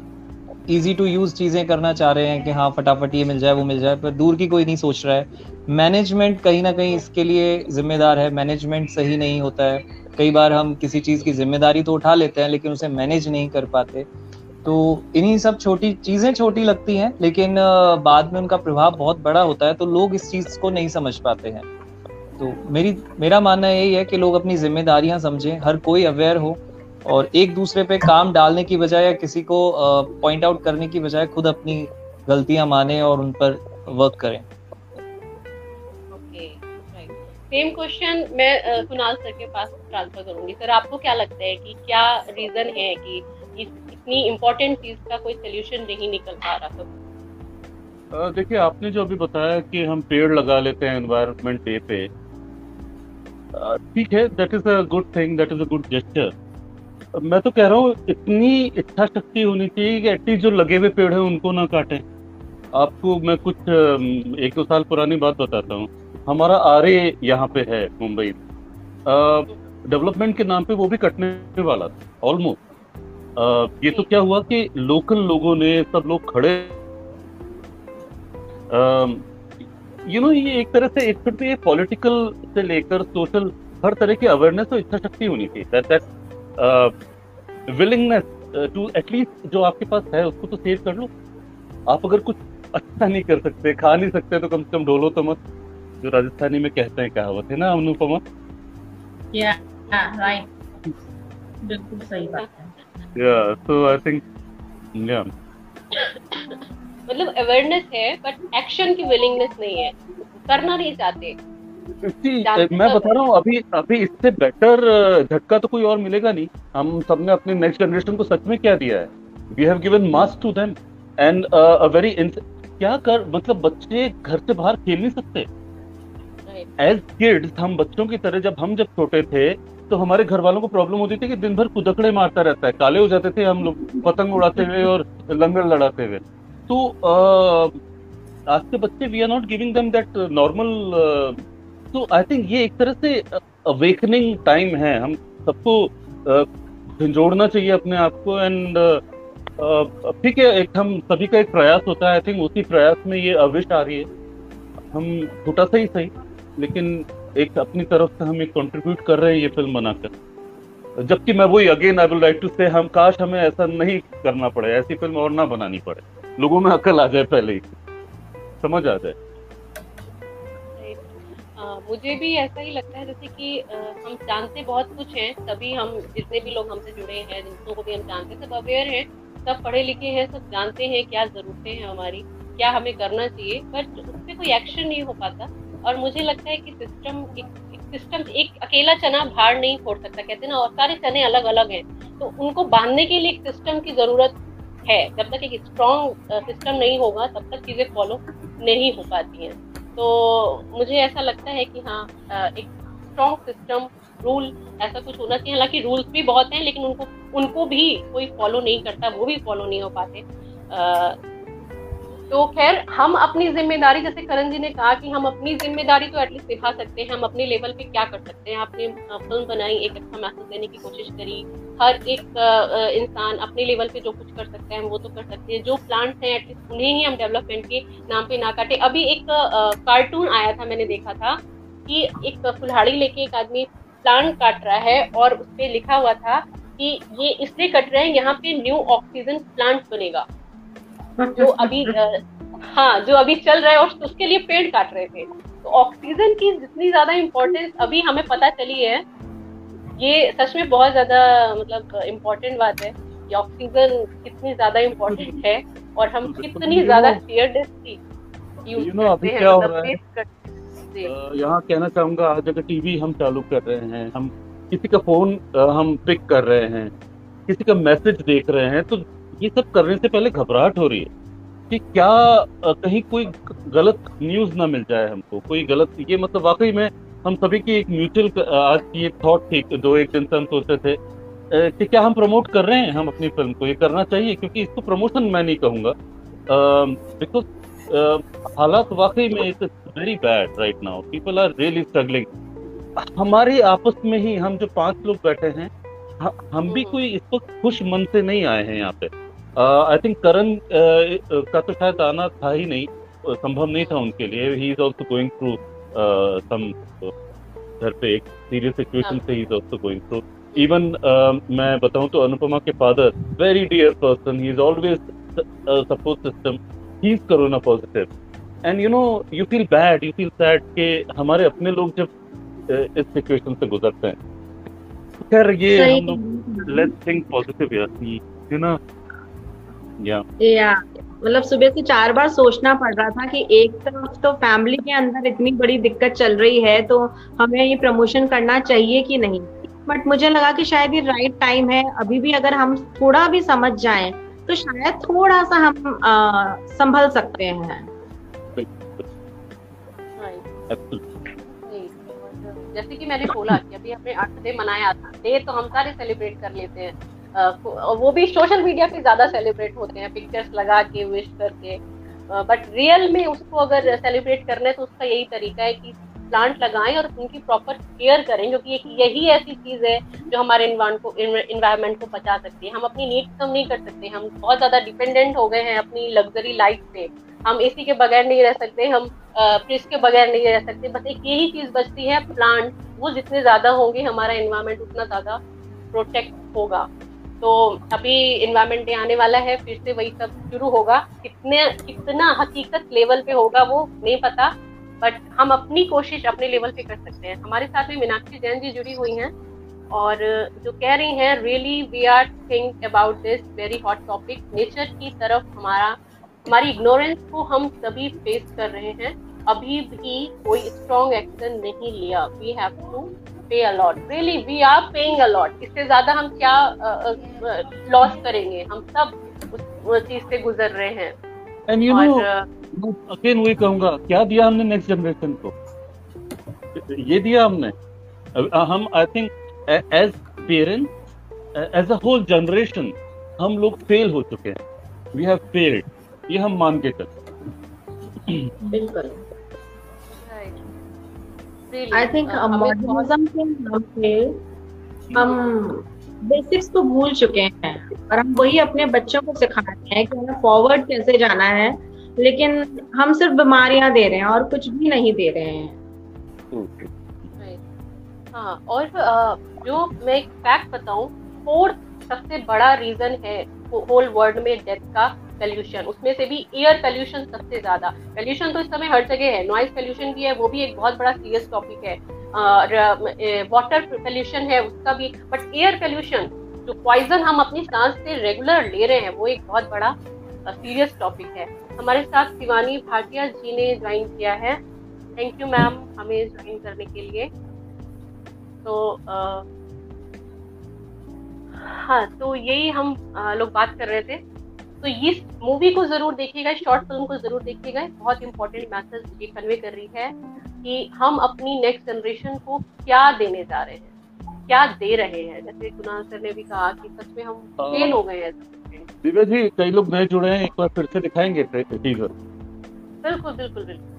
ईजी टू यूज़ चीज़ें करना चाह रहे हैं कि हाँ फटाफट ये मिल जाए, वो मिल जाए, पर दूर की कोई नहीं सोच रहा है। मैनेजमेंट कहीं ना कहीं इसके लिए जिम्मेदार है। मैनेजमेंट सही नहीं होता है। कई बार हम किसी चीज़ की ज़िम्मेदारी तो उठा लेते हैं, लेकिन उसे मैनेज नहीं कर पाते। तो इन्हीं सब छोटी, चीज़ें छोटी लगती हैं, लेकिन बाद में उनका प्रभाव बहुत बड़ा होता है तो लोग इस चीज़ को नहीं समझ पाते हैं। तो मेरी, मेरा मानना यही है कि लोग अपनी जिम्मेदारियाँ समझें, हर कोई अवेयर हो और एक दूसरे पे काम डालने की बजाय या किसी को पॉइंट आउट करने की बजाय खुद अपनी गलतियाँ माने और उन पर वर्क करें। सेम क्वेश्चन मैं कुणाल सर के पास ट्रांसफ़र करूँगी। सर आपको क्या लगता है कि क्या रीजन है कि इतनी इम्पोर्टेंट चीज़ का कोई सोल्यूशन नहीं निकल पा रहा तो देखिए, आपने जो अभी बताया कि हम पेड़ लगा लेते हैं एनवायरमेंट डे पे ठीक है that is a good thing that is a good gesture मैं तो कह रहा हूँ, इतनी इच्छा शक्ति होनी चाहिए कि एटलीस्ट जो लगे हुए पेड़ हैं उनको ना काटें। आपको मैं कुछ एक दो साल पुरानी बात बताता हूँ। हमारा आर ए यहाँ पे है, मुंबई डेवलपमेंट के नाम पे वो भी कटने वाला था ऑलमोस्ट ये तो क्या हुआ कि लोकल लोगों ने, सब लोग खड़े। यू नो ये एक तरह से, एक फिर भी पॉलिटिकल से लेकर सोशल हर तरह की अवेयरनेस और इच्छा शक्ति होनी चाहिए। That that willingness to at least जो आपके पास है, उसको तो सेव कर लो। आप अगर कुछ अच्छा नहीं कर सकते, खा नहीं सकते तो कम से कम ढोलो तो मत। जो राजस्थानी में कहते हैं कहावत है ना, अनुपमा? राइट बिल्कुल सही बात है। या सो आई थिंक या मतलब अवेयरनेस है बट एक्शन की विलिंगनेस नहीं है। करना नहीं चाहते। मैं बता रहा हूँ अभी अभी इससे बेटर झटका तो कोई और मिलेगा नहीं। हम सबने अपने नेक्स्ट जनरेशन को सच में क्या दिया है? We have given mass to them and a very क्या कर मतलब बच्चे घर से बाहर खेल नहीं सकते। एज किड्स हम बच्चों की तरह जब हम जब छोटे थे तो हमारे घर वालों को प्रॉब्लम होती थी कि दिन भर कुदकड़े मारता रहता है। काले हो जाते थे हम लोग, पतंग उड़ाते हुए और लंगर लड़ाते हुए। तो आज के बच्चे we are not giving them that normal तो आई थिंक ये एक तरह से अवेकनिंग टाइम है। हम सबको जोड़ना चाहिए अपने आप को एंड ठीक है, एक हम सभी का एक प्रयास होता है। आई थिंक उसी प्रयास में ये अविश आ रही है। हम छोटा सा ही सही, लेकिन एक अपनी तरफ़ से हम एक कंट्रीब्यूट कर रहे हैं ये फ़िल्म बनाकर। जबकि मैं वही again I will like to say हम काश हमें ऐसा नहीं करना पड़े ऐसी फ़िल्म और ना बनानी पड़े। लोगों में अकल आ जाए पहले ही। समझ आ जाए। मुझे भी ऐसा ही लगता है जैसे कि आ, हम जानते बहुत कुछ हैं तभी हम जितने भी लोग हमसे जुड़े हैं जिनको को भी हम जानते हैं सब अवेयर हैं सब पढ़े लिखे हैं सब जानते हैं क्या ज़रूरतें हैं हमारी क्या हमें करना चाहिए बट उस पर कोई एक्शन नहीं हो पाता। और मुझे लगता है कि सिस्टम एक सिस्टम एक अकेला चना भार नहीं फोड़ सकता, कहते ना, और सारे चने अलग अलग हैं। तो उनको बांधने के लिए एक सिस्टम की ज़रूरत है। जब तक एक स्ट्रॉन्ग सिस्टम नहीं होगा, तब तक चीज़ें फॉलो नहीं हो पाती हैं। तो मुझे ऐसा लगता है कि हाँ एक स्ट्रॉन्ग सिस्टम रूल ऐसा कुछ होना चाहिए। हालाँकि रूल्स भी बहुत हैं, लेकिन उनको उनको भी कोई फॉलो नहीं करता, वो भी फॉलो नहीं हो पाते। तो खैर, हम अपनी ज़िम्मेदारी, जैसे करण जी ने कहा कि हम अपनी ज़िम्मेदारी तो एटलीस्ट निभा सकते हैं, हम अपने लेवल पे क्या कर सकते हैं। आपने फ़िल्म बनाई, एक अच्छा मैसेज देने की कोशिश करी। हर एक इंसान अपने लेवल पे जो कुछ कर सकते हैं, वो तो कर सकते हैं। जो प्लांट्स हैं एटलीस्ट उन्हें ही हम डेवलपमेंट के नाम पे ना काटे। अभी एक कार्टून आया था, मैंने देखा था कि एक कुल्हाड़ी लेके एक आदमी प्लांट काट रहा है और उस पर लिखा हुआ था कि ये इसलिए कट रहे हैं, यहाँ पे न्यू ऑक्सीजन प्लांट बनेगा। जो अभी हाँ जो अभी चल रहा है और उसके लिए पेड़ काट रहे थे। तो ऑक्सीजन की जितनी ज़्यादा इम्पोर्टेंस अभी हमें पता चली है ये सच में बहुत ज़्यादा मतलब इम्पोर्टेंट बात है कि ऑक्सीजन कितनी ज़्यादा इम्पोर्टेंट है और हम कितनी ज़्यादा हैं मतलब यहाँ कहना चाहूँगा आज अगर टीवी हम चालू कर रहे हैं हम किसी का फ़ोन हम पिक कर रहे हैं किसी का मैसेज देख रहे हैं तो ये सब करने से पहले घबराहट हो रही है कि क्या कहीं कोई गलत न्यूज़ ना मिल जाए हमको कोई गलत ये मतलब वाकई में हम सभी की एक म्यूचुअल आज की एक थॉट थी दो एक दिन से हम सोचते थे कि क्या हम प्रमोट कर रहे हैं हम अपनी फ़िल्म को? ये करना चाहिए क्योंकि इसको प्रमोशन मैं नहीं कहूँगा। बिकॉज़ हालात वाकई में it is very bad right now people are really struggling हमारे आपस में ही हम जो पाँच लोग बैठे हैं हम भी कोई इस वक्त खुश मन से नहीं आए हैं यहाँ पे। आई थिंक करण का तो शायद आना था ही नहीं संभव नहीं था उनके लिए। He is also going through some घर पे एक सीरियस सिचुएशन से he is also going through even मैं बताऊँ तो अनुपमा के father very dear person he is always support system he is corona positive and you know you feel bad you feel sad कि हमारे अपने लोग जब uh, इस सिचुएशन से गुजरते हैं। खैर ये हम लोग लेट्स थिंक पॉजिटिव यार यू नो या या मतलब सुबह से चार बार सोचना पड़ रहा था कि एक तरफ़ तो फैमिली के अंदर इतनी बड़ी दिक्कत चल रही है तो हमें ये प्रमोशन करना चाहिए कि नहीं? बट मुझे लगा कि शायद ये राइट टाइम है। अभी भी अगर हम थोड़ा भी समझ जाएँ तो शायद थोड़ा सा हम आ, संभल सकते हैं। जैसे कि मैंने बोला कि अभी हमने अर्थ डे मनाया था। डे तो हम सारे सेलिब्रेट कर लेते हैं। वो भी सोशल मीडिया पे ज़्यादा सेलिब्रेट होते हैं पिक्चर्स लगा के विश करके। बट रियल में उसको अगर सेलिब्रेट करना है तो उसका यही तरीका है कि प्लांट लगाएँ और उनकी प्रॉपर केयर करें क्योंकि यही ऐसी चीज़ है जो हमारे को इन्वायरमेंट को बचा सकती है। हम अपनी नीड कम नहीं कर सकते, हम बहुत ज़्यादा डिपेंडेंट हो गए हैं अपनी लग्जरी लाइफ पे। हम एसी के बगैर नहीं रह सकते, हम फ्रिज के बगैर नहीं रह सकते, बस एक यही चीज़ बचती है प्लांट वो जितने ज़्यादा होंगे, हमारा इन्वायरमेंट उतना ज़्यादा प्रोटेक्ट होगा। तो अभी इन्वायरमेंट डे आने वाला है, फिर से वही सब शुरू होगा। कितने, कितना हकीकत लेवल पे होगा वो नहीं पता बट हम अपनी कोशिश अपने लेवल पे कर सकते हैं। हमारे साथ में मीनाक्षी जैन जी जुड़ी हुई हैं और जो कह रही हैं really we are think about this very hot topic nature की तरफ़ हमारा, हमारी इग्नोरेंस को हम सभी फेस कर रहे हैं। अभी भी कोई स्ट्रॉन्ग एक्शन नहीं लिया। We have to pay a lot really we are paying a lot इससे ज़्यादा हम क्या लॉस uh, uh, करेंगे? हम सब उस चीज़ से गुजर रहे हैं। एंड यू नो अगेन वही कहूँगा क्या दिया हमने नेक्स्ट जनरेशन को? ये दिया हमने। हम I think as parents as a whole generation हम लोग फेल हो चुके हैं। वी हैव फेल्ड ये हम मान के चलते बिल्कुल। आई थिंक मॉडर्निज्म के नाम पे हम बेसिक्स को भूल चुके हैं और हम वही अपने बच्चों को सिखा रहे हैं कि हमें फॉरवर्ड कैसे जाना है लेकिन हम सिर्फ़ बीमारियाँ दे रहे हैं और कुछ भी नहीं दे रहे हैं। हाँ और जो मैं एक फैक्ट बताऊँ फोर्थ सबसे बड़ा रीजन है होल वर्ल्ड में डेथ का पोल्यूशन उसमें से भी एयर पोल्यूशन सबसे ज़्यादा। पॉल्यूशन तो इस समय हर जगह है नॉइज़ पॉल्यूशन भी है वो भी एक बहुत बड़ा सीरियस टॉपिक है। वाटर पॉल्यूशन है उसका भी बट एयर पॉल्यूशन जो पॉइजन हम अपनी सांस से रेगुलर ले रहे हैं वो एक बहुत बड़ा सीरियस टॉपिक है। हमारे साथ शिवानी भाटिया जी ने ज्वाइन किया है। थैंक यू मैम हमें ज्वाइन करने के लिए। तो आ, हाँ तो यही हम लोग बात कर रहे थे। तो इस मूवी को ज़रूर देखिएगा शॉर्ट फ़िल्म को ज़रूर देखिएगा। बहुत इंपॉर्टेंट मैसेज ये कन्वे कर रही है कि हम अपनी नेक्स्ट जनरेशन को क्या देने जा रहे हैं क्या दे रहे हैं। जैसे कुणाल सर ने भी कहा कि सच में हम फेल हाँ। हो गए हैं। दिव्या जी कई लोग नए जुड़े हैं एक बार फिर से दिखाएँगे टीजर बिल्कुल बिल्कुल बिल्कुल।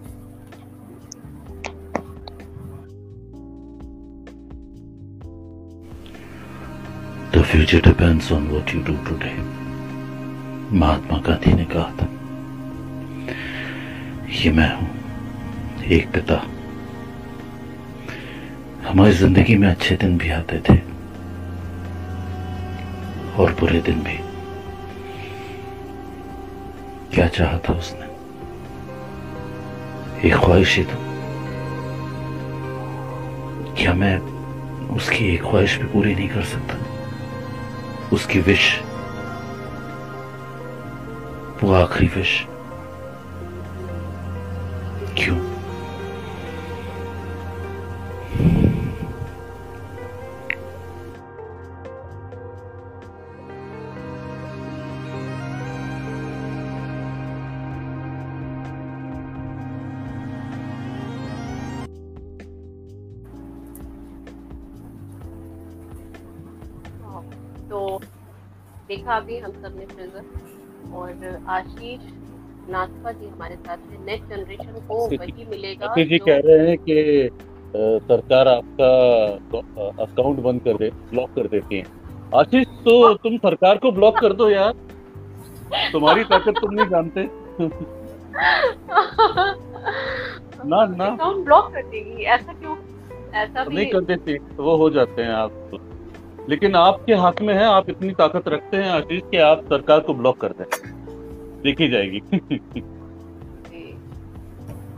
The future depends on what you do today. Mahatma Gandhi ने कहा था, ये मैं हूँ, एक पिता। हमारी ज़िंदगी में अच्छे दिन भी आते थे और बुरे दिन भी। क्या चाहा था उसने? एक ख्वाहिश ही तो। क्या मैं उसकी एक ख्वाहिश भी पूरी नहीं कर सकता? उसकी विश वो आखिरी विश। क्यों? तो देखा अभी हम सबने ट्रेजर और आशीष नाथपा जी हमारे साथ है। नेक्स्ट जनरेशन को वही मिलेगा जी कह रहे हैं कि सरकार आपका अकाउंट बंद कर दे ब्लॉक कर देती है। आशीष तो तुम सरकार को ब्लॉक कर दो यार। तुम्हारी ताकत तुम नहीं जानते। ना ना। अकाउंट ब्लॉक कर देगी ऐसा क्यों? ऐसा भी नहीं कर देती तो वो हो जाते हैं आप। लेकिन आपके हाथ में है आप इतनी ताकत रखते हैं आशीष कि आप सरकार को ब्लॉक कर दें। देखी जाएगी।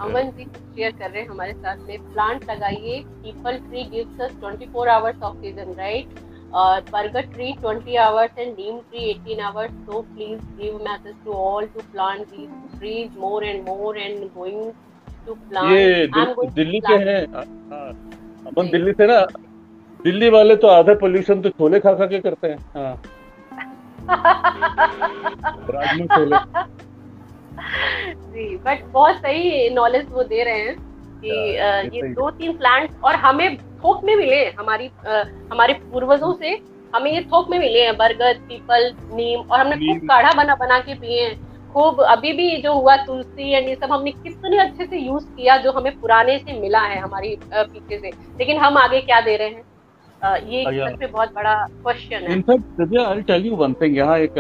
अमन जी शेयर कर रहे हैं हमारे साथ में। प्लांट लगाइए peepal tree gives us 24 hours oxygen right और bargad tree 20 hours and neem tree 18 hours so please give message to all to plant these trees more and more and going to plant. ये दिल्ली के हैं। हाँ, अपन दिल्ली से ना दिल्ली वाले तो आधा पोल्यूशन तो छोले खा खा के करते हैं। हाँ। जी बट बहुत सही नॉलेज वो दे रहे हैं कि हाँ, अ, ये दो तीन प्लांट्स और हमें थोक में मिले हमारी अ, हमारे पूर्वजों से हमें ये थोक में मिले हैं बरगद पीपल नीम और हमने खूब काढ़ा बना बना के पिए हैं। खूब अभी भी जो हुआ तुलसी एंड ये सब हमने कितने अच्छे से यूज़ किया जो हमें पुराने से मिला है हमारी पीछे से। लेकिन हम आगे क्या दे रहे हैं? अ, ये हाँ, बहुत बड़ा क्वेश्चन है। यहाँ एक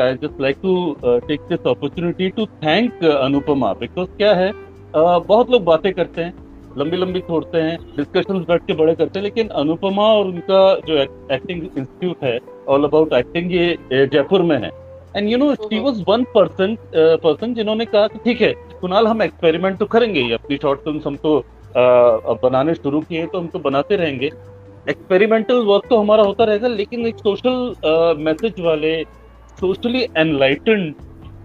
to uh, take this opportunity to thank uh, क्या है uh, बहुत लोग बातें करते हैं लंबी लंबी छोड़ते हैं डिस्कशंस बैठ के बड़े करते हैं लेकिन अनुपमा और उनका जो एक्टिंग इंस्टीट्यूट है ऑल अबाउट एक्टिंग ये जयपुर में है। And you know she. Was one person person जिन्होंने कहा कि ठीक है कुणाल हम एक्सपेरिमेंट तो करेंगे ही अपनी शॉर्ट फ़िल्म हम तो uh, अब बनाने शुरू किए तो हम तो बनाते रहेंगे। एक्सपेरिमेंटल वर्क तो हमारा होता रहेगा लेकिन एक सोशल मैसेज uh, वाले सोशली एनलाइटेंड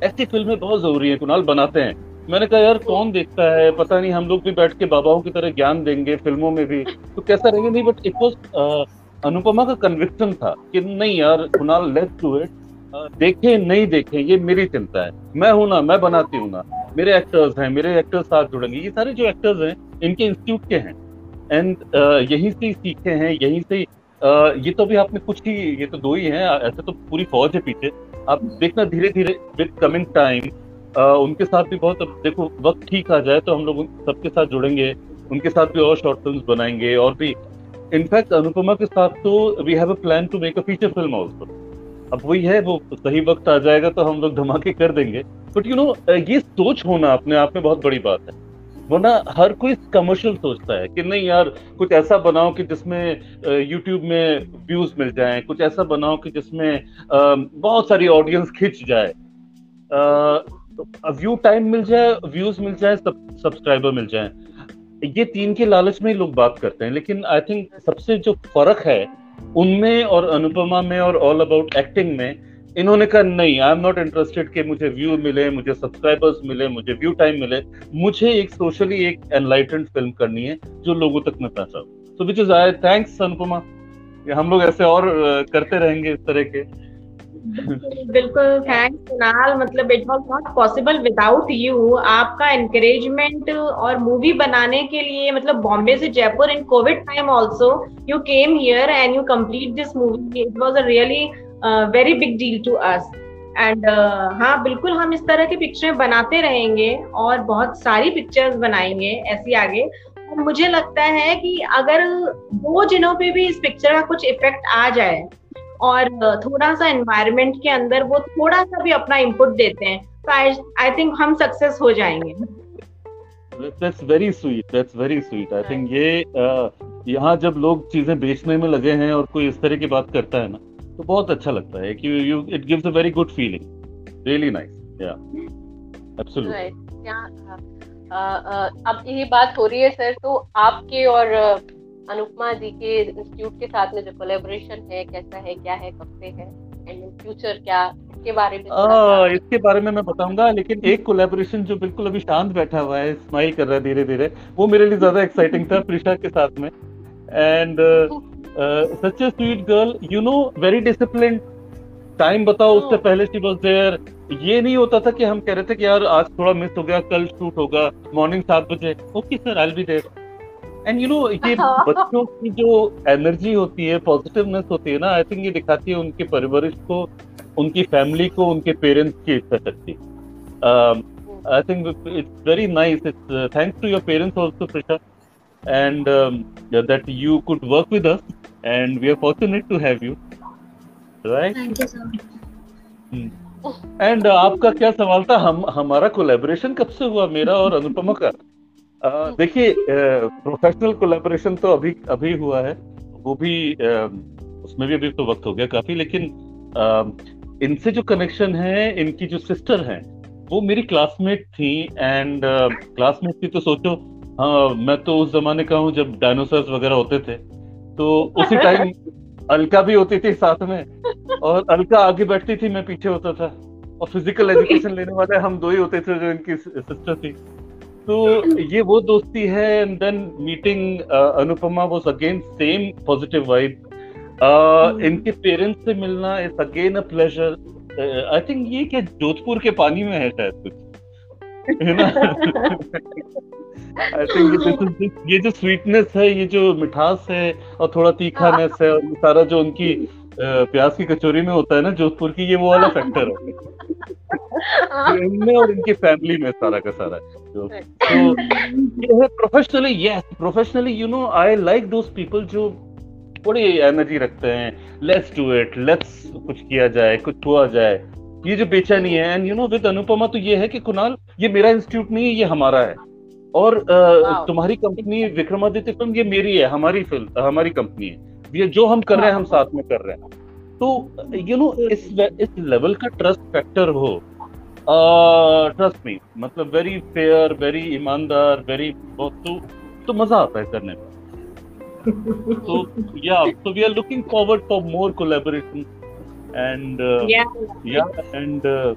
ऐसी फ़िल्में बहुत ज़रूरी है कुणाल बनाते हैं। मैंने कहा यार कौन देखता है? पता नहीं हम लोग भी बैठ के बाबाओं की तरह ज्ञान देंगे फ़िल्मों में भी। तो कैसा रहेंगे? नहीं बट इट वॉज़ अनुपमा का कन्विक्शन था कि नहीं यार कुणाल लेट्स डू इट देखे नहीं देखे ये मेरी चिंता है। मैं हूँ ना मैं बनाती हूँ ना। मेरे एक्टर्स हैं मेरे एक्टर्स साथ जुड़ेंगे। ये सारे जो एक्टर्स हैं इनके इंस्टीट्यूट के हैं। एंड यहीं से ही सीखे हैं यहीं से uh, ये तो अभी आपने कुछ ही ये तो दो ही हैं ऐसे तो पूरी फौज है पीछे। आप देखना धीरे धीरे विद कमिंग टाइम उनके साथ भी बहुत देखो वक्त ठीक आ जाए तो हम लोग सबके साथ जुड़ेंगे उनके साथ भी और शॉर्ट फ़िल्म बनाएँगे और भी। इनफैक्ट अनुपमा के साथ तो we have a plan to make a feature film also अब वही है वो सही वक्त आ जाएगा तो हम लोग धमाके कर देंगे। बट यू नो ये सोच होना अपने आप में बहुत बड़ी बात है। वरना हर कोई कमर्शियल सोचता है कि नहीं यार, कुछ ऐसा बनाओ कि जिसमें यूट्यूब में व्यूज़ मिल जाए, कुछ ऐसा बनाओ कि जिसमें बहुत सारी ऑडियंस खिंच जाए। व्यू टाइम मिल जाए व्यूज़ मिल जाए सब्सक्राइबर मिल जाए। ये तीन के लालच में ही लोग बात करते हैं, लेकिन आई थिंक सबसे जो फ़र्क है, उनमें और अनुपमा में और ऑल अबाउट एक्टिंग में इन्होंने कहा, नहीं आई एम नॉट इंटरेस्टेड कि मुझे व्यू मिले, मुझे सब्सक्राइबर्स मिले, मुझे व्यू टाइम मिले। मुझे एक सोशली एक एनलाइटेंड फ़िल्म करनी है, जो लोगों तक मैं पहुंचाऊं। So which is I thanks Anupama हम लोग ऐसे और करते रहेंगे इस तरह के। बिल्कुल थैंक्स कुणाल। मतलब it was not possible without you आपका एनकरेजमेंट और मूवी बनाने के लिए मतलब बॉम्बे से Jaipur in covid time also you came here and you complete this movie it was a really very big deal to us and हाँ बिल्कुल हम इस तरह की पिक्चरें बनाते रहेंगे और बहुत सारी पिक्चर्स बनाएँगे ऐसी आगे। और मुझे लगता है कि अगर दो जिनों पे भी इस पिक्चर का कुछ इफ़ेक्ट आ जाए और थोड़ा सा एनवायरनमेंट के अंदर वो थोड़ा सा भी अपना इनपुट देते हैं तो आई थिंक हम सक्सेस हो जाएँगे। That's very sweet that's very sweet I think ये यहाँ जब लोग चीज़ें बेचने में लगे हैं और कोई इस तरह की बात करता है ना तो बहुत अच्छा लगता है कि you it gives a very good feeling really nice yeah absolutely क्या अब ये बात हो रही है सर तो आपके और अनुपमा जी के इंस्टीट्यूट के साथ में जो कोलेबोरेशन है कैसा है क्या है कब से है एंड फ्यूचर क्या इसके बारे में आ, इसके बारे में मैं बताऊँगा लेकिन एक कोलैबोरेशन जो बिल्कुल अभी शांत बैठा हुआ है स्माइल कर रहा है धीरे धीरे वो मेरे लिए ज़्यादा एक्साइटिंग था प्रिशा के साथ में. And such a sweet girl you know very discipline time बताओ उससे Oh. पहले शी वाज देयर ये नहीं होता था कि हम कह रहे थे कि यार आज थोड़ा मिस हो गया कल शूट होगा मॉर्निंग सात बजे। Okay sir I be there and you know ये बच्चों की जो एनर्जी होती है पॉजिटिवनेस होती है ना आई थिंक ये दिखाती है उनकी परवरिश को उनकी फैमिली को उनके पेरेंट्स की इच्छा शक्ति I think it's very nice it's thanks to your parents also Prisha and um, that you could work with us and we are fortunate to have you. Right? Thank you sir and आपका क्या सवाल था? हम हमारा collaboration कब से हुआ मेरा और अनुपमा का? देखिए प्रोफेशनल कोलैबोरेशन तो अभी अभी हुआ है। वो भी उसमें भी अभी तो वक्त हो गया काफ़ी लेकिन इनसे जो कनेक्शन है इनकी जो सिस्टर हैं वो मेरी क्लासमेट थी एंड क्लासमेट थी तो सोचो हाँ मैं तो उस जमाने का हूँ जब डायनासोर्स वगैरह होते थे। तो उसी टाइम अलका भी होती थी साथ में और अलका आगे बैठती थी मैं पीछे होता था। और फ़िज़िकल एजुकेशन लेने वाले हम दो ही होते थे जो इनकी सिस्टर थी। तो ये वो दोस्ती है and then meeting Anupama was again same positive vibe इनके पेरेंट्स से मिलना is again a pleasure I think ये क्या जोधपुर के पानी में है शायद कुछ। है ना? आई थिंक ये जो स्वीटनेस है ये जो मिठास है और थोड़ा तीखानेस है। और सारा जो उनकी प्याज की कचोरी में होता है ना जोधपुर की ये वो वाला फैक्टर है। इनमें और इनकी फैमिली में सारा का सारा। तो, तो ये है professionally yes professionally you know I like those people जो बड़ी एनर्जी रखते हैं। लेट्स डू इट लेट्स कुछ किया जाए कुछ हुआ जाए। ये जो बेचैनी है and you know with Anupama तो ये है कि कुणाल ये मेरा इंस्टीट्यूट नहीं है ये हमारा है। और uh, तुम्हारी कंपनी विक्रमादित्य फ़िल्म ये मेरी है हमारी फ़िल्म हमारी कंपनी है। ये जो हम कर रहे हैं हम साथ में कर रहे हैं। तो यू नो इस इस लेवल का ट्रस्ट फैक्टर हो ट्रस्ट मी मतलब वेरी फेयर वेरी ईमानदार वेरी तो तो मज़ा आता है करने में। so yeah so we are looking forward for more collaboration and uh, yeah yeah and uh,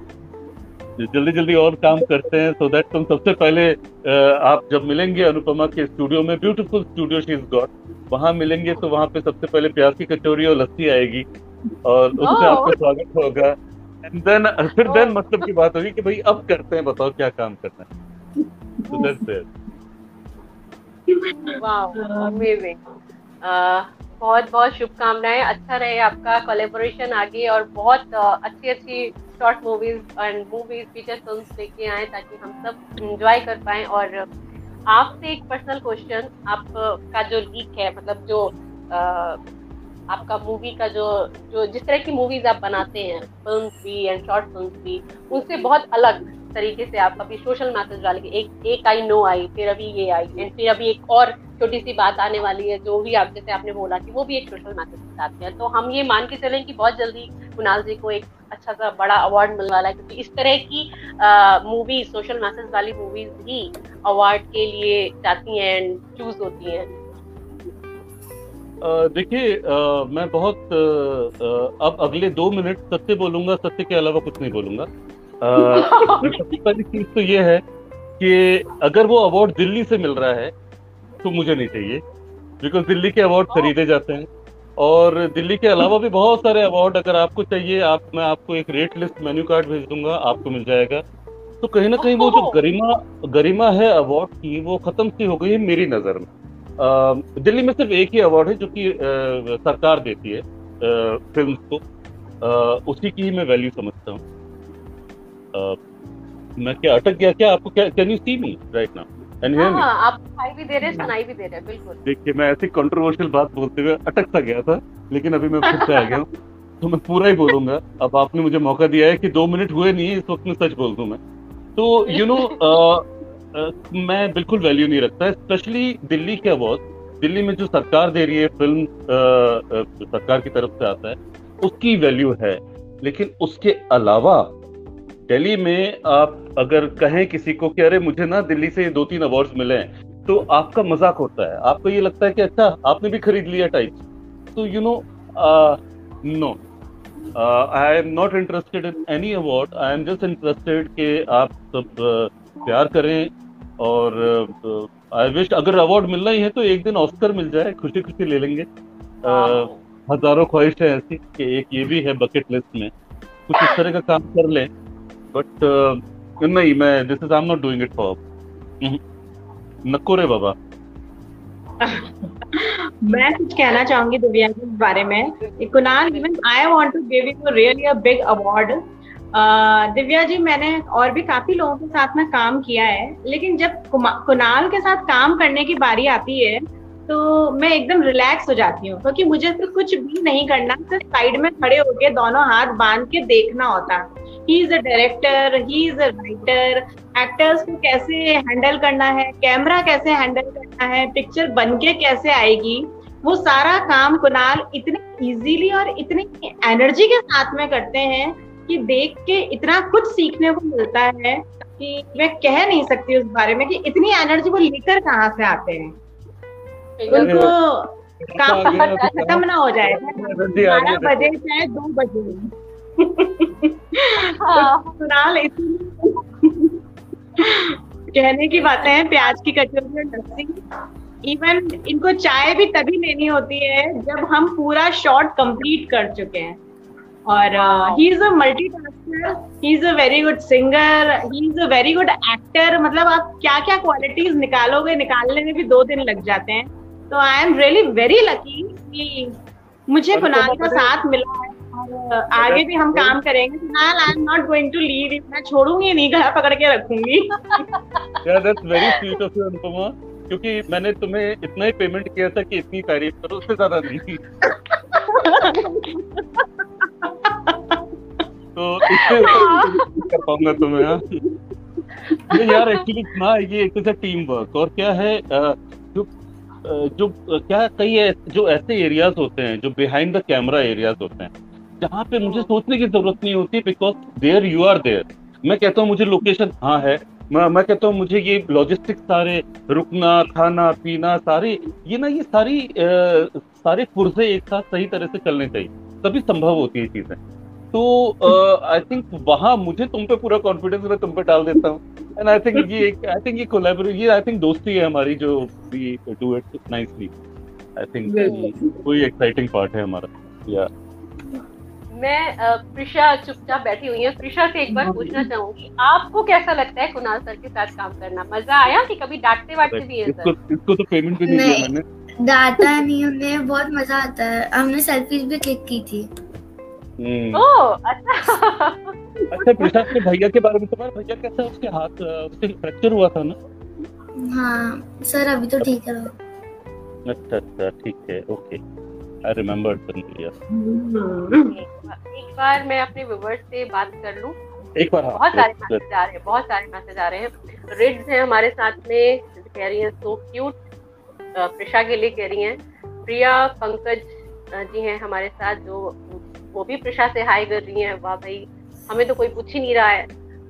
जल्दी जल्दी और काम करते हैं सो so दैट तुम सबसे पहले आप जब मिलेंगे अनुपमा के स्टूडियो में beautiful studio she is got वहाँ मिलेंगे तो वहाँ पे सबसे पहले प्याज की कचौरी और लस्सी आएगी और उससे oh. आपका स्वागत होगा एंड देन फिर देन oh. मतलब की बात होगी कि भाई अब करते हैं बताओ क्या काम करना है so that's it. wow, amazing. बहुत बहुत शुभकामनाएँ अच्छा रहे आपका कोलेबोरेशन आगे और बहुत अच्छी अच्छी short movies and movies feature film लेके आए ताकि हम सब इंजॉय कर पाए और आपसे एक पर्सनल क्वेश्चन आपका जो लीक है मतलब जो आ, आपका मूवी का जो जो जिस तरह की मूवीज़ आप बनाते हैं फ़िल्म भी एंड शॉर्ट फ़िल्म भी उनसे बहुत अलग तरीके से आप अभी सोशल मैसेज डाल के एक एक आई नो आई फिर अभी ये आई एंड फिर अभी एक और छोटी सी बात आने वाली है जो भी आप जैसे आपने बोला कि वो भी एक सोशल मैसेज बताते हैं। तो हम ये मान के चलें कि बहुत जल्दी कुणाल जी को एक अच्छा सा बड़ा अवार्ड मिलने वाला है क्योंकि इस तरह की मूवी सोशल मैसेज वाली मूवीज़ ही अवार्ड के लिए जाती हैं एंड चूज़ होती हैं। देखिए मैं बहुत आ, अब अगले दो मिनट सत्य बोलूँगा सत्य के अलावा कुछ नहीं बोलूँगा। चीज़ तो ये है कि अगर वो अवार्ड दिल्ली से मिल रहा है तो मुझे नहीं चाहिए। बिकॉज़ दिल्ली के अवार्ड खरीदे जाते हैं। और दिल्ली के अलावा भी बहुत सारे अवार्ड अगर आपको चाहिए आप मैं आपको एक रेट लिस्ट मेन्यू कार्ड भेज दूँगा आपको मिल जाएगा। तो कहीं ना कहीं वो जो गरिमा गरिमा है अवार्ड की वो खत्म सी हो गई है मेरी नज़र में। आ, दिल्ली में सिर्फ़ एक ही अवार्ड है जो कि सरकार देती है फ़िल्म को। आ, उसी की ही मैं वैल्यू समझता हूँ। मैं क्या अटक गया क्या? आपको can you see me right now आप भी दे रहे सुनाई भी दे रहे बिल्कुल। देखिए मैं ऐसी कंट्रोवर्शियल बात बोलते हुए अटक सा गया था लेकिन अभी मैं फिर से आ गया हूँ। तो मैं पूरा ही बोलूँगा। अब आपने मुझे मौका दिया है कि दो मिनट हुए नहीं इस वक्त में सच बोल दूँ मैं। तो यू नो मैं बिल्कुल वैल्यू नहीं रखता स्पेशली दिल्ली के अवार्ड दिल्ली में जो सरकार दे रही है फ़िल्म सरकार की तरफ़ से आता है उसकी वैल्यू है। लेकिन उसके अलावा दिल्ली में आप अगर कहें किसी को कि अरे मुझे ना दिल्ली से दो तीन अवार्ड्स मिले हैं तो आपका मज़ाक होता है। आपको ये लगता है कि अच्छा आपने भी खरीद लिया टाइप तो you know no I am not interested in any award I am just interested कि आप सब uh, प्यार करें और आई uh, विश अगर अवार्ड मिलना ही है तो एक दिन ऑस्कर मिल जाए खुशी खुशी ले लेंगे। uh, हज़ारों ख्वाहिश है ऐसी कि एक ये भी है बकेट लिस्ट में। कुछ इस तरह का काम कर लें। बट uh, नहीं मैं this is I am not doing it for नको रे बाबा। मैं कुछ कहना चाहूँगी दिव्या के बारे में। Kunal even I want to give you really a big award Divya ji मैंने और भी काफ़ी लोगों के साथ में काम किया है लेकिन जब कुणाल के साथ काम करने की बारी आती है तो मैं एकदम रिलैक्स हो जाती हूँ क्योंकि मुझे तो कुछ भी नहीं करना सिर्फ़ साइड में खड़े होके दोनों हाथ बाँध के देखना होता। He is a director he is a writer actors को कैसे हैंडल करना है कैमरा कैसे हैंडल करना है पिक्चर बन के कैसे आएगी वो सारा काम कुणाल इतने इजीली और इतनी एनर्जी के साथ में करते हैं कि देख के इतना कुछ सीखने को मिलता है कि मैं कह नहीं सकती उस बारे में कि इतनी एनर्जी वो लेकर कहाँ से आते हैं। उनको काम खत्म ना हो जाए। बारह बजे चाहे दो बजे। कुणाल कहने की बातें हैं प्याज की कचौरी और लस्सी इवन इनको चाय भी तभी लेनी होती है जब हम पूरा शॉट कंप्लीट कर चुके हैं। और he is a multi he is a very good singer he is a very good actor मतलब आप क्या क्या क्वालिटीज निकालोगे निकालने में भी दो दिन लग जाते हैं। तो I am really very lucky कि मुझे कुणाल का साथ मिला है। और आगे भी हम काम करेंगे। Kunal I am not going to leave मैं छोड़ूँगी नहीं गला पकड़ के रखूँगी। Yeah, that's very sweet of you, Anupama क्योंकि मैंने तुम्हें इतना ही पेमेंट किया था कि इतनी तारीफ़ करो उससे ज़्यादा नहीं। तो इससे कर पाऊँगा तुम्हें हाँ। ये यार एक्चुअली ना ये एक तरह टीम वर्क और क्या है जो जो क्या कई जो ऐसे एरियाज़ होते हैं जो बिहाइंड द कैमरा एरियाज़ होते हैं जहाँ पे मुझे सोचने की ज़रूरत नहीं होती because there you are there मैं कहता हूँ मुझे लोकेशन हाँ है। मैं मैं कहता हूँ मुझे ये लॉजिस्टिक सारे रुकना खाना पीना सारे ये ना ये सारी आ, सारे पुरजे एक साथ सही तरह से चलने चाहिए। तभी संभव होती है चीज़ें। तो आई थिंक वहाँ मुझे तुम पे पूरा कॉन्फिडेंस मैं तुम पे डाल देता हूँ। एंड आई थिंक ये आई थिंक ये कोलैबोरेट ये आई थिंक दोस्ती है हमारी जो we do it nicely I think कोई एक्साइटिंग पार्ट है हमारा। या मैं प्रिशा चुपचाप बैठी हुई है। प्रिशा से एक बार पूछना चाहूँगी आपको कैसा लगता है कुणाल सर के साथ काम करना? मज़ा आया कि कभी डांटते वाटते भी है सर? इसको, इसको तो पेमेंट भी नहीं दिया मैंने। डांटा नहीं हमने बहुत मज़ा आता है। हमने सेल्फीज भी क्लिक की थी। ओ अच्छा। अच्छा प्रिशा के भैया के बारे में तुम्हारा भैया कैसा उसके हाथ उसके फ्रैक्चर हुआ था ना? हाँ सर अभी तो ठीक है। अच्छा अच्छा ठीक है ओके आई रिमेम्बर भैया एक बार मैं अपने व्यूवर्स से बात कर लूँ। एक बार बहुत सारे मैसेज आ रहे हैं बहुत सारे मैसेज आ रहे हैं। रिड्स हैं हमारे साथ में कह रही हैं सो क्यूट प्रिशा के लिए कह रही हैं। प्रिया पंकज जी हैं हमारे साथ जो वो भी प्रशा से हाई कर रही हैं। वाह भाई हमें तो कोई पूछ ही नहीं रहा है।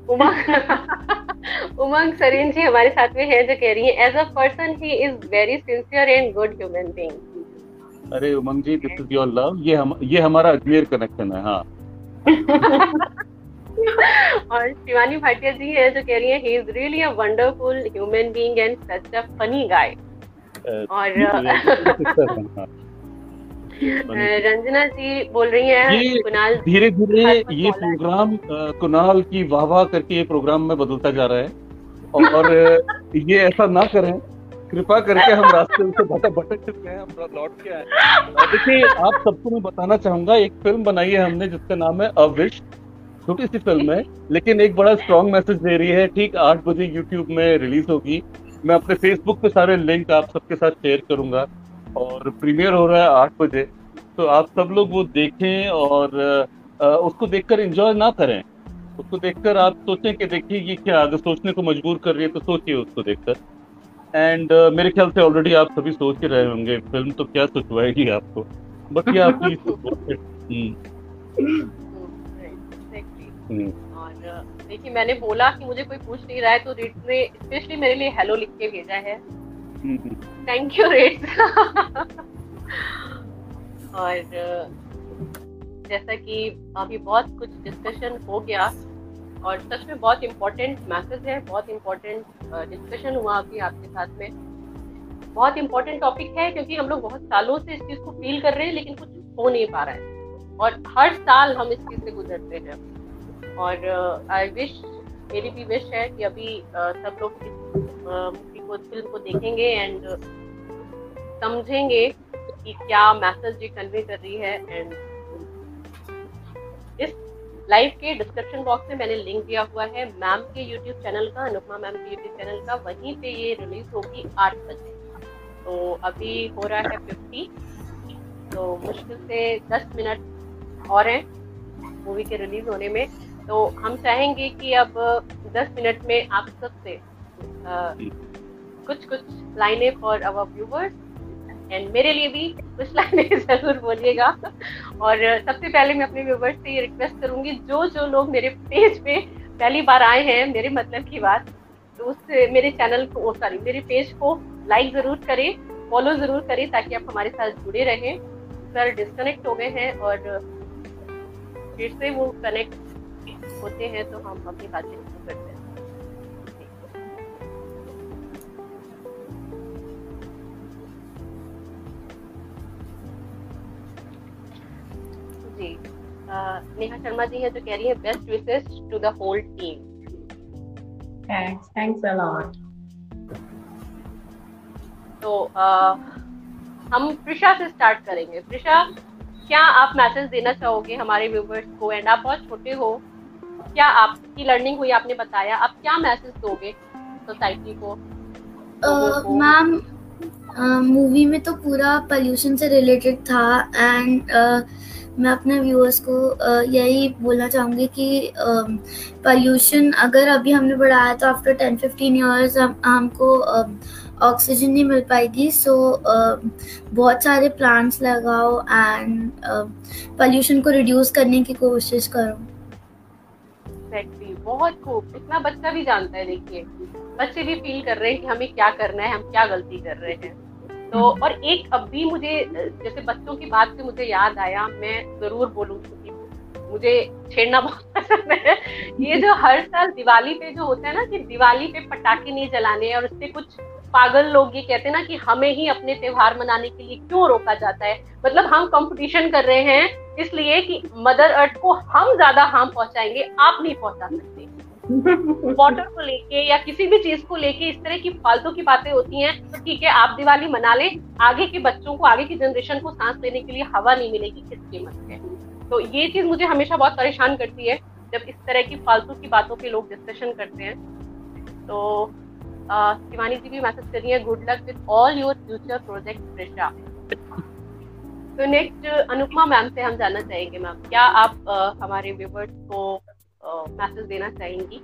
उमंग उमंग सरीन जी हमारे साथ में है जो कह रही है as a person he is very sincere and good human being अरे Umang ji this is your love. ये हम ये हमारा अजमेर कनेक्शन है हाँ। और शिवानी भाटिया जी है जो कह रही है he is really a wonderful human being and such a funny guy और रंजना जी बोल रही हैं कुणाल धीरे धीरे ये प्रोग्राम कुणाल की वाह वाह करके ये प्रोग्राम में बदलता जा रहा है। और ये ऐसा ना करें कृपा करके हम रास्ते से भटक भटक हैं, हम लौट के आए देखिए, आप सबको मैं बताना चाहूँगा, एक फ़िल्म बनाई है हमने, जिसका नाम है अविश। छोटी सी फ़िल्म है, लेकिन एक बड़ा स्ट्रॉन्ग मैसेज दे रही है। ठीक आठ बजे यूट्यूब में रिलीज़ होगी। मैं अपने फेसबुक पे सारे लिंक आप सबके साथ शेयर करूँगा। और प्रीमियर हो रहा है आठ बजे। तो आप सब लोग वो देखें और उसको देखकर एंजॉय ना करें। उसको देखकर आप सोचें कि देखिए, ये क्या अगर सोचने को मजबूर कर रही है तो सोचिए उसको देखकर। एंड uh, मेरे ख्याल से ऑलरेडी आप सभी सोच ही रहे होंगे फ़िल्म तो क्या सोचवाएगी आपको? बट ये आपकी देखिए मैंने बोला कि मुझे कोई पूछ नहीं रहा है तो रेट ने स्पेशली मेरे लिए हेलो लिख के भेजा है। थैंक यू रेट और जैसा कि अभी बहुत कुछ डिस्कशन हो गया और सच में बहुत इम्पोर्टेंट मैसेज है बहुत इम्पोर्टेंट डिस्कशन हुआ अभी आपके साथ में। बहुत इम्पोर्टेंट टॉपिक है क्योंकि हम लोग बहुत सालों से इस चीज़ को फील कर रहे हैं लेकिन कुछ हो नहीं पा रहा है। और हर साल हम इस चीज़ से गुजरते हैं। और आई विश मेरी भी विश है कि अभी uh, सब लोग इस मूवी को फ़िल्म को देखेंगे एंड समझेंगे कि क्या मैसेज ये कन्वे कर रही है एंड इस लाइव के डिस्क्रिप्शन बॉक्स में मैंने लिंक दिया हुआ है। मैम के यूट्यूब चैनल का अनुपमा मैम के यूट्यूब चैनल का, वहीं पे ये रिलीज़ होगी आठ बजे। तो अभी हो रहा है फिफ्टी तो मुश्किल से दस मिनट और हैं मूवी के रिलीज़ होने में। तो हम चाहेंगे कि अब 10 मिनट में आप सबसे कुछ कुछ लाइनें फॉर अवर व्यूवर्स एंड मेरे लिए भी कुछ लाइनें ज़रूर बोलिएगा। और सबसे पहले मैं अपने व्यूवर्स से ये रिक्वेस्ट करूँगी, जो जो लोग मेरे पेज पे पहली बार आए हैं, मेरे मतलब की बात तो उस मेरे चैनल को सॉरी मेरे पेज को लाइक ज़रूर करें फॉलो ज़रूर करें, ताकि आप हमारे साथ जुड़े रहें। सर डिस्कनेक्ट हो गए हैं और फिर से वो कनेक्ट होते हैं तो हम अपनी बातें जी। नेहा शर्मा जी है जो कह रही है best wishes to the whole team thanks thanks a lot तो हम प्रिशा से स्टार्ट करेंगे। प्रिशा क्या आप मैसेज देना चाहोगे हमारे व्यूवर्स को? एंड आप बहुत छोटे हो। क्या आपकी लर्निंग हुई आपने बताया? आप क्या मैसेज दोगे सोसाइटी को? मैम मूवी में तो पूरा पोल्यूशन से रिलेटेड था। एंड uh, मैं अपने व्यूअर्स को यही बोलना चाहूँगी कि पॉल्यूशन अगर अभी हमने बढ़ाया तो आफ्टर टेन फिफ्टीन ईयर्स हम, हमको ऑक्सीजन नहीं मिल पाएगी। सो बहुत सारे प्लांट्स लगाओ एंड पॉल्यूशन को रिड्यूस करने की कोशिश करो. बहुत खूब। इतना बच्चा भी जानता है, देखिए। बच्चे भी फील कर रहे हैं कि हमें क्या करना है, हम क्या गलती कर रहे हैं। तो और एक अब भी मुझे, जैसे बच्चों की बात से मुझे याद आया, मैं ज़रूर बोलूँ मुझे छेड़ना बहुत पसंद है। ये जो हर साल दिवाली पे जो होता है ना कि दिवाली पे पटाखे नहीं जलाने और उससे कुछ पागल लोग ये कहते हैं ना कि हमें ही अपने त्योहार मनाने के लिए क्यों रोका जाता है? मतलब हम कंपटीशन कर रहे हैं, इसलिए कि मदर अर्थ को हम ज़्यादा हार्म पहुंचाएँगे, आप नहीं पहुँचा सकते। वाटर को लेके या किसी भी चीज़ को लेके इस तरह की फालतू की बातें होती हैं तो ठीक है आप दिवाली मना लें। आगे के बच्चों को आगे की जनरेशन को सांस लेने के लिए हवा नहीं मिलेगी किस कीमत है तो ये चीज़ मुझे हमेशा बहुत परेशान करती है जब इस तरह की फालतू की बातों पे लोग डिस्कशन करते हैं। तो शिवानी जी भी मैसेज कर है good luck with all your future project Presha तो नेक्स्ट अनुपमा मैम से हम जानना चाहेंगे मैम क्या आप आ, हमारे व्यूवर्स को मैसेज देना चाहेंगी?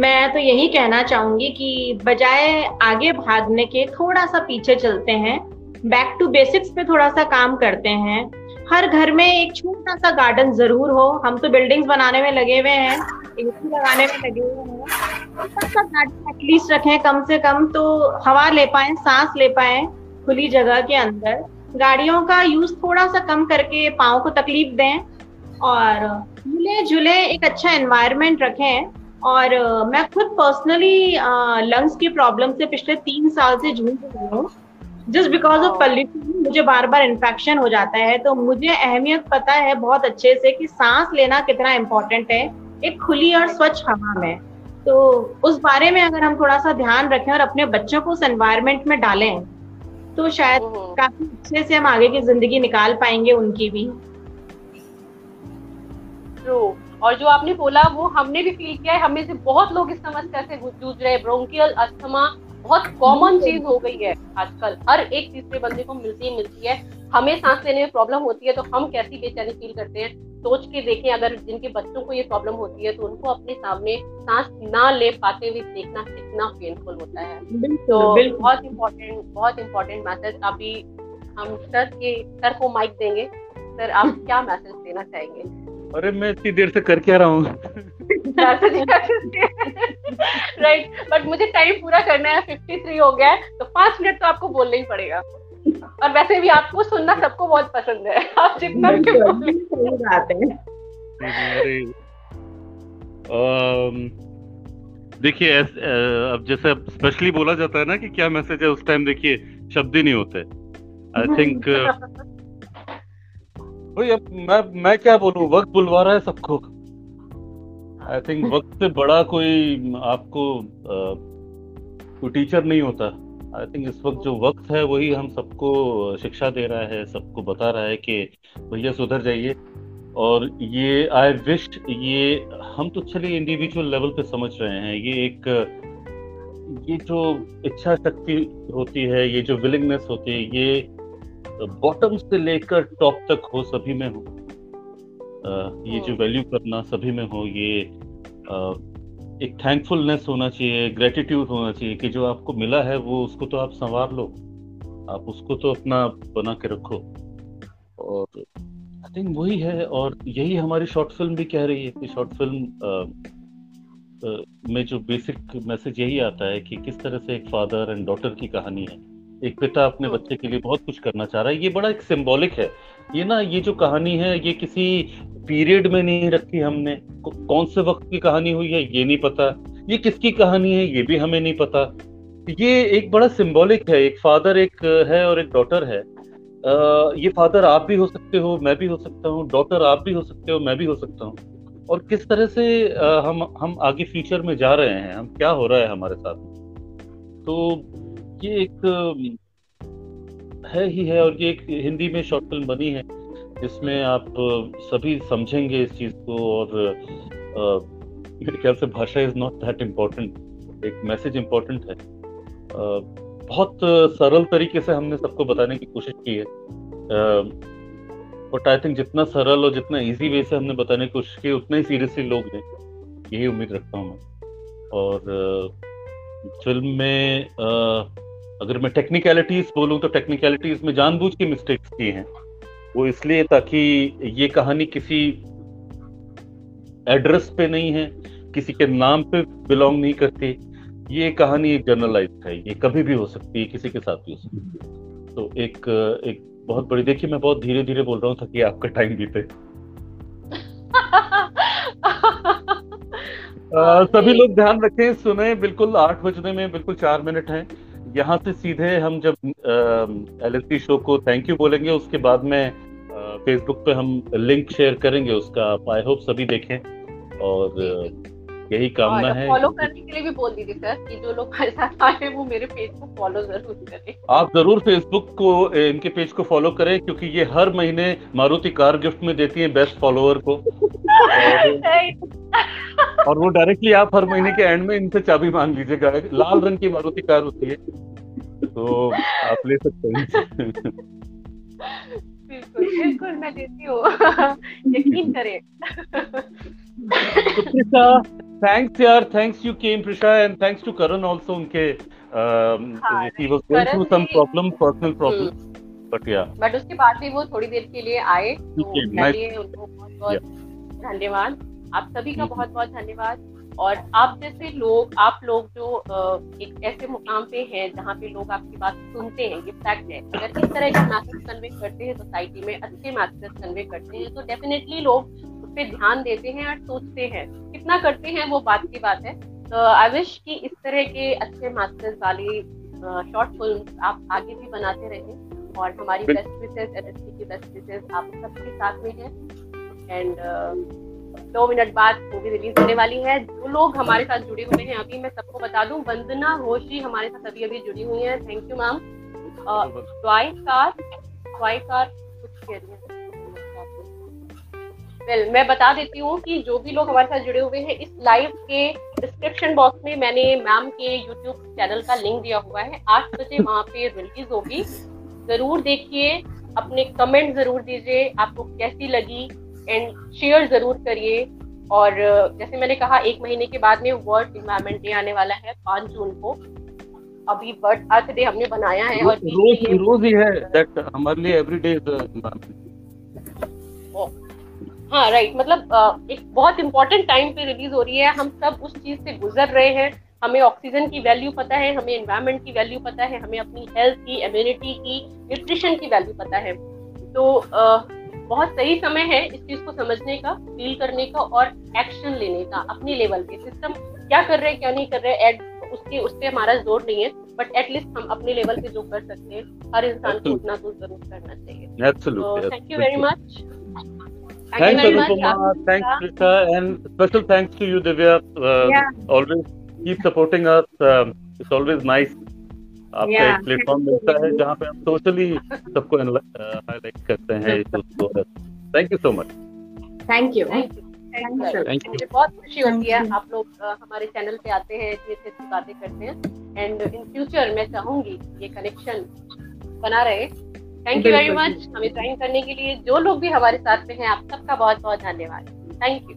मैं तो यही कहना चाहूँगी कि बजाय आगे भागने के थोड़ा सा पीछे चलते हैं बैक टू बेसिक्स पे थोड़ा सा काम करते हैं। हर घर में एक छोटा सा गार्डन ज़रूर हो। हम तो बिल्डिंग्स बनाने में लगे हुए हैं एसी लगाने में लगे हुए हैं। छोटा सा गार्डन एटलीस्ट रखें, कम से कम तो हवा ले पाए, सांस ले पाए खुली जगह के अंदर। गाड़ियों का यूज़ थोड़ा सा कम करके पाओ को तकलीफ़ दें। और मिले जुले एक अच्छा एनवायरनमेंट रखें और मैं खुद पर्सनली लंग्स की प्रॉब्लम से पिछले तीन साल से जूझ रही हूँ। जस्ट बिकॉज़ ऑफ़ पॉल्यूशन मुझे बार बार इन्फेक्शन हो जाता है। तो मुझे अहमियत पता है बहुत अच्छे से कि सांस लेना कितना इम्पोर्टेंट है। एक खुली और स्वच्छ हवा में। तो उस बारे में अगर हम थोड़ा सा ध्यान रखें और अपने बच्चों को उस एनवायरमेंट में डालें तो शायद काफ़ी अच्छे से हम आगे की ज़िंदगी निकाल पाएँगे उनकी भी। ट्रू और जो आपने बोला वो हमने भी फील किया है। हमें से बहुत लोग इस समस्या से जूझ रहे हैं। ब्रोंकियल अस्थमा बहुत कॉमन चीज़ हो गई है आजकल। हर एक तीसरे बंदे को मिलती ही मिलती है। हमें सांस लेने में प्रॉब्लम होती है तो हम कैसी बेचैनी फील करते हैं? सोच के देखें अगर जिनके बच्चों को ये प्रॉब्लम होती है तो उनको अपने सामने सांस ना ले पाते हुए देखना कितना पेनफुल होता है। तो बहुत इम्पोर्टेंट बहुत इम्पोर्टेंट मैसेज अभी हम सर के सर को माइक देंगे। सर आप क्या मैसेज देना चाहेंगे? अरे मैं इतनी देर से कर क्या रहा हूँ। राइट बट मुझे टाइम पूरा करना है फिफ्टी थ्री हो गया है तो पाँच मिनट तो आपको बोलना ही पड़ेगा। और वैसे भी आपको सुनना सबको बहुत पसंद है। आप जितना देखिए अब जैसे स्पेशली बोला जाता है ना कि क्या मैसेज है उस टाइम देखिए शब्द ही नहीं होते। आई थिंक मैं मैं क्या बोलूँ? वक्त बुलवा रहा है सबको। आई थिंक वक्त से बड़ा कोई आपको कोई टीचर नहीं होता। आई थिंक इस वक्त जो वक्त है, वही हम सबको शिक्षा दे रहा है, सबको बता रहा है कि भैया सुधर जाइए। और ये आई विश ये, हम तो चलिए इंडिविजुअल लेवल पे समझ रहे हैं। ये एक, ये जो इच्छा शक्ति होती है, ये जो विलिंगनेस होती है, ये बॉटम से लेकर टॉप तक हो सभी में हो। ये जो वैल्यू करना सभी में हो ये एक थैंकफुलनेस होना चाहिए ग्रेटिट्यूड होना चाहिए कि जो आपको मिला है वो उसको तो आप संवार लो। आप उसको तो अपना बना के रखो। और आई थिंक वही है और यही हमारी शॉर्ट फ़िल्म भी कह रही है कि शॉर्ट फ़िल्म में जो बेसिक मैसेज यही आता है कि किस तरह से एक फादर एंड डॉटर की कहानी है। एक पिता अपने हाँ। बच्चे के लिए बहुत कुछ करना चाह रहा है। ये बड़ा एक सिंबॉलिक है। ये ना ये जो कहानी है ये किसी पीरियड में नहीं रखी हमने। कौन से वक्त की कहानी हुई है ये नहीं पता। ये किसकी कहानी है ये भी हमें नहीं पता। ये एक बड़ा सिंबॉलिक है। एक फादर एक है और एक डॉटर है। आ, ये फादर आप भी हो सकते हो मैं भी हो सकता हूँ। डॉटर आप भी हो सकते हो मैं भी हो सकता हूँ। और किस तरह से आ, हम हम आगे फ्यूचर में जा रहे हैं हम क्या हो रहा है हमारे साथ? तो ये एक है ही है और ये एक हिंदी में शॉर्ट फ़िल्म बनी है जिसमें आप सभी समझेंगे इस चीज़ को और मेरे ख्याल से भाषा इज़ नॉट दैट इम्पोर्टेंट एक मैसेज इम्पोर्टेंट है। आ, बहुत सरल तरीके से हमने सबको बताने की कोशिश की है। बट आई थिंक जितना सरल और जितना इजी वे से हमने बताने की कोशिश की उतना ही सीरियसली लोग हैं। यही उम्मीद रखता हूँ मैं। और फ़िल्म में अगर मैं टेक्निकलिटीज बोलूँ तो टेक्निकलिटीज में जानबूझ के मिस्टेक्स की हैं। वो इसलिए ताकि ये कहानी किसी एड्रेस पे नहीं है किसी के नाम पे बिलोंग नहीं करती। ये कहानी एक जर्नलाइज है ये कभी भी हो सकती है किसी के साथ भी हो सकती है। तो एक एक बहुत बड़ी देखिए मैं बहुत धीरे धीरे बोल रहा हूँ ताकि आपका टाइम बीते। सभी लोग ध्यान रखें सुने बिल्कुल आठ बजने में बिल्कुल चार मिनट हैं। यहाँ से सीधे हम जब एल एस शो को थैंक यू बोलेंगे, उसके बाद में फेसबुक पे हम लिंक शेयर करेंगे, उसका आई होप सभी देखें। और यही कामना है फॉलो करने के लिए भी बोल दीजिए सर कि जो लोग हमारे साथ आए वो मेरे पेज को फॉलो ज़रूर करें। आप ज़रूर फेसबुक को इनके पेज को फॉलो करें क्योंकि ये हर महीने मारुति कार गिफ्ट में देती है बेस्ट फॉलोअर को। और वो डायरेक्टली आप हर महीने के एंड में इनसे चाबी मांग लीजिएगा। लाल रंग की मारुति कार होती है। तो आप ले सकते हैं। बिल्कुल बिल्कुल मैं देती हूँ। यकीन करें। थैंक्स यार thanks you came Prisha and thanks to Karan also उनके he was going through some problem personal problem but yeah but उसके बाद भी वो थोड़ी देर के लिए आए तो उनको बहुत बहुत धन्यवाद। आप सभी का बहुत बहुत धन्यवाद। और आप जैसे लोग आप लोग जो एक ऐसे मुकाम पे हैं जहाँ पे लोग आपकी बात सुनते हैं ये फैक्ट है। अगर इस तरह का मैसेज कन्वे करते हैं सोसाइटी में अच्छे मैसेज कन्वे करते हैं तो डेफिनेटली लोग उस पर ध्यान देते हैं और सोचते हैं। कितना करते हैं वो बात की बात है। तो आई विश की इस तरह के अच्छे मैसेज वाली शॉर्ट फ़िल्म आप आगे भी बनाते रहें और हमारी बेस्ट विशेज एल की बेस्ट विशेज आप सबके साथ में है। एंड दो मिनट बाद मूवी रिलीज़ होने वाली है। जो लोग हमारे साथ जुड़े हुए हैं अभी मैं सबको बता दूँ वंदना घोष हमारे साथ अभी अभी जुड़ी हुई है। थैंक यू मैम कुछ कह रही है। वेल well, मैं बता देती हूँ कि जो भी लोग हमारे साथ जुड़े हुए हैं इस लाइव के डिस्क्रिप्शन बॉक्स में मैंने मैम के यूट्यूब चैनल का लिंक दिया हुआ है। आठ बजे वहाँ पे रिलीज़ होगी। ज़रूर देखिए अपने कमेंट ज़रूर दीजिए आपको कैसी लगी एंड शेयर ज़रूर करिए। और जैसे मैंने कहा एक महीने के बाद में वर्ल्ड इन्वायरमेंट डे आने वाला है पाँच जून को। अभी वर्ल्ड अर्थ डे हमने बनाया है और रोज रोज ही है दैट हमारे लिए एवरीडे इज़ हाँ राइट मतलब एक बहुत इंपॉर्टेंट टाइम पे रिलीज़ हो रही है। हम सब उस चीज़ से गुजर रहे हैं। हमें ऑक्सीजन की वैल्यू पता है हमें एनवायरमेंट की वैल्यू पता है हमें अपनी हेल्थ की इम्यूनिटी की न्यूट्रिशन की वैल्यू पता है। तो बहुत सही समय है इस चीज़ को समझने का फील करने का और एक्शन लेने का अपने लेवल पे सिस्टम क्या कर रहे हैं क्या नहीं कर रहे हैं उसके उस पर हमारा ज़ोर नहीं है। बट एटलीस्ट हम अपने लेवल पे जो कर सकते हैं हर इंसान को उतना तो ज़रूर करना चाहिए। Thank you very much Thanks, Anupama. Thanks, Krishna, and special thanks to you, Divya. Uh, yeah. Always keep supporting us. Um, it's always nice. आपका एक प्लेटफॉर्म मिलता है जहाँ पे हम सोशली सबको हाईलाइट करते हैं thank you so much thank you thank you बहुत खुशी होती है। आप लोग हमारे चैनल पे आते हैं इतनी अच्छी अच्छी बातें करते हैं। एंड इन फ्यूचर मैं चाहूँगी ये कनेक्शन बना रहे। थैंक यू वेरी मच हमें ज्वाइन करने के लिए जो लोग भी हमारे साथ में हैं आप सबका बहुत बहुत धन्यवाद। Thank you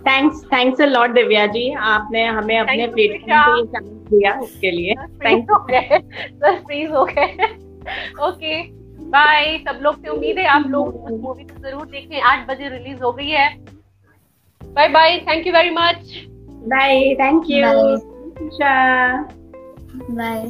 thanks thanks a lot Divya ji आपने हमें अपने प्लेटफॉर्म पे दिया उसके लिए। थैंक यू सर फ्रीज हो गए। ओके बाय सब लोग से उम्मीद है आप लोग उस मूवी को ज़रूर देखें। आठ बजे रिलीज़ हो गई है। Bye bye thank you very much bye thank you bye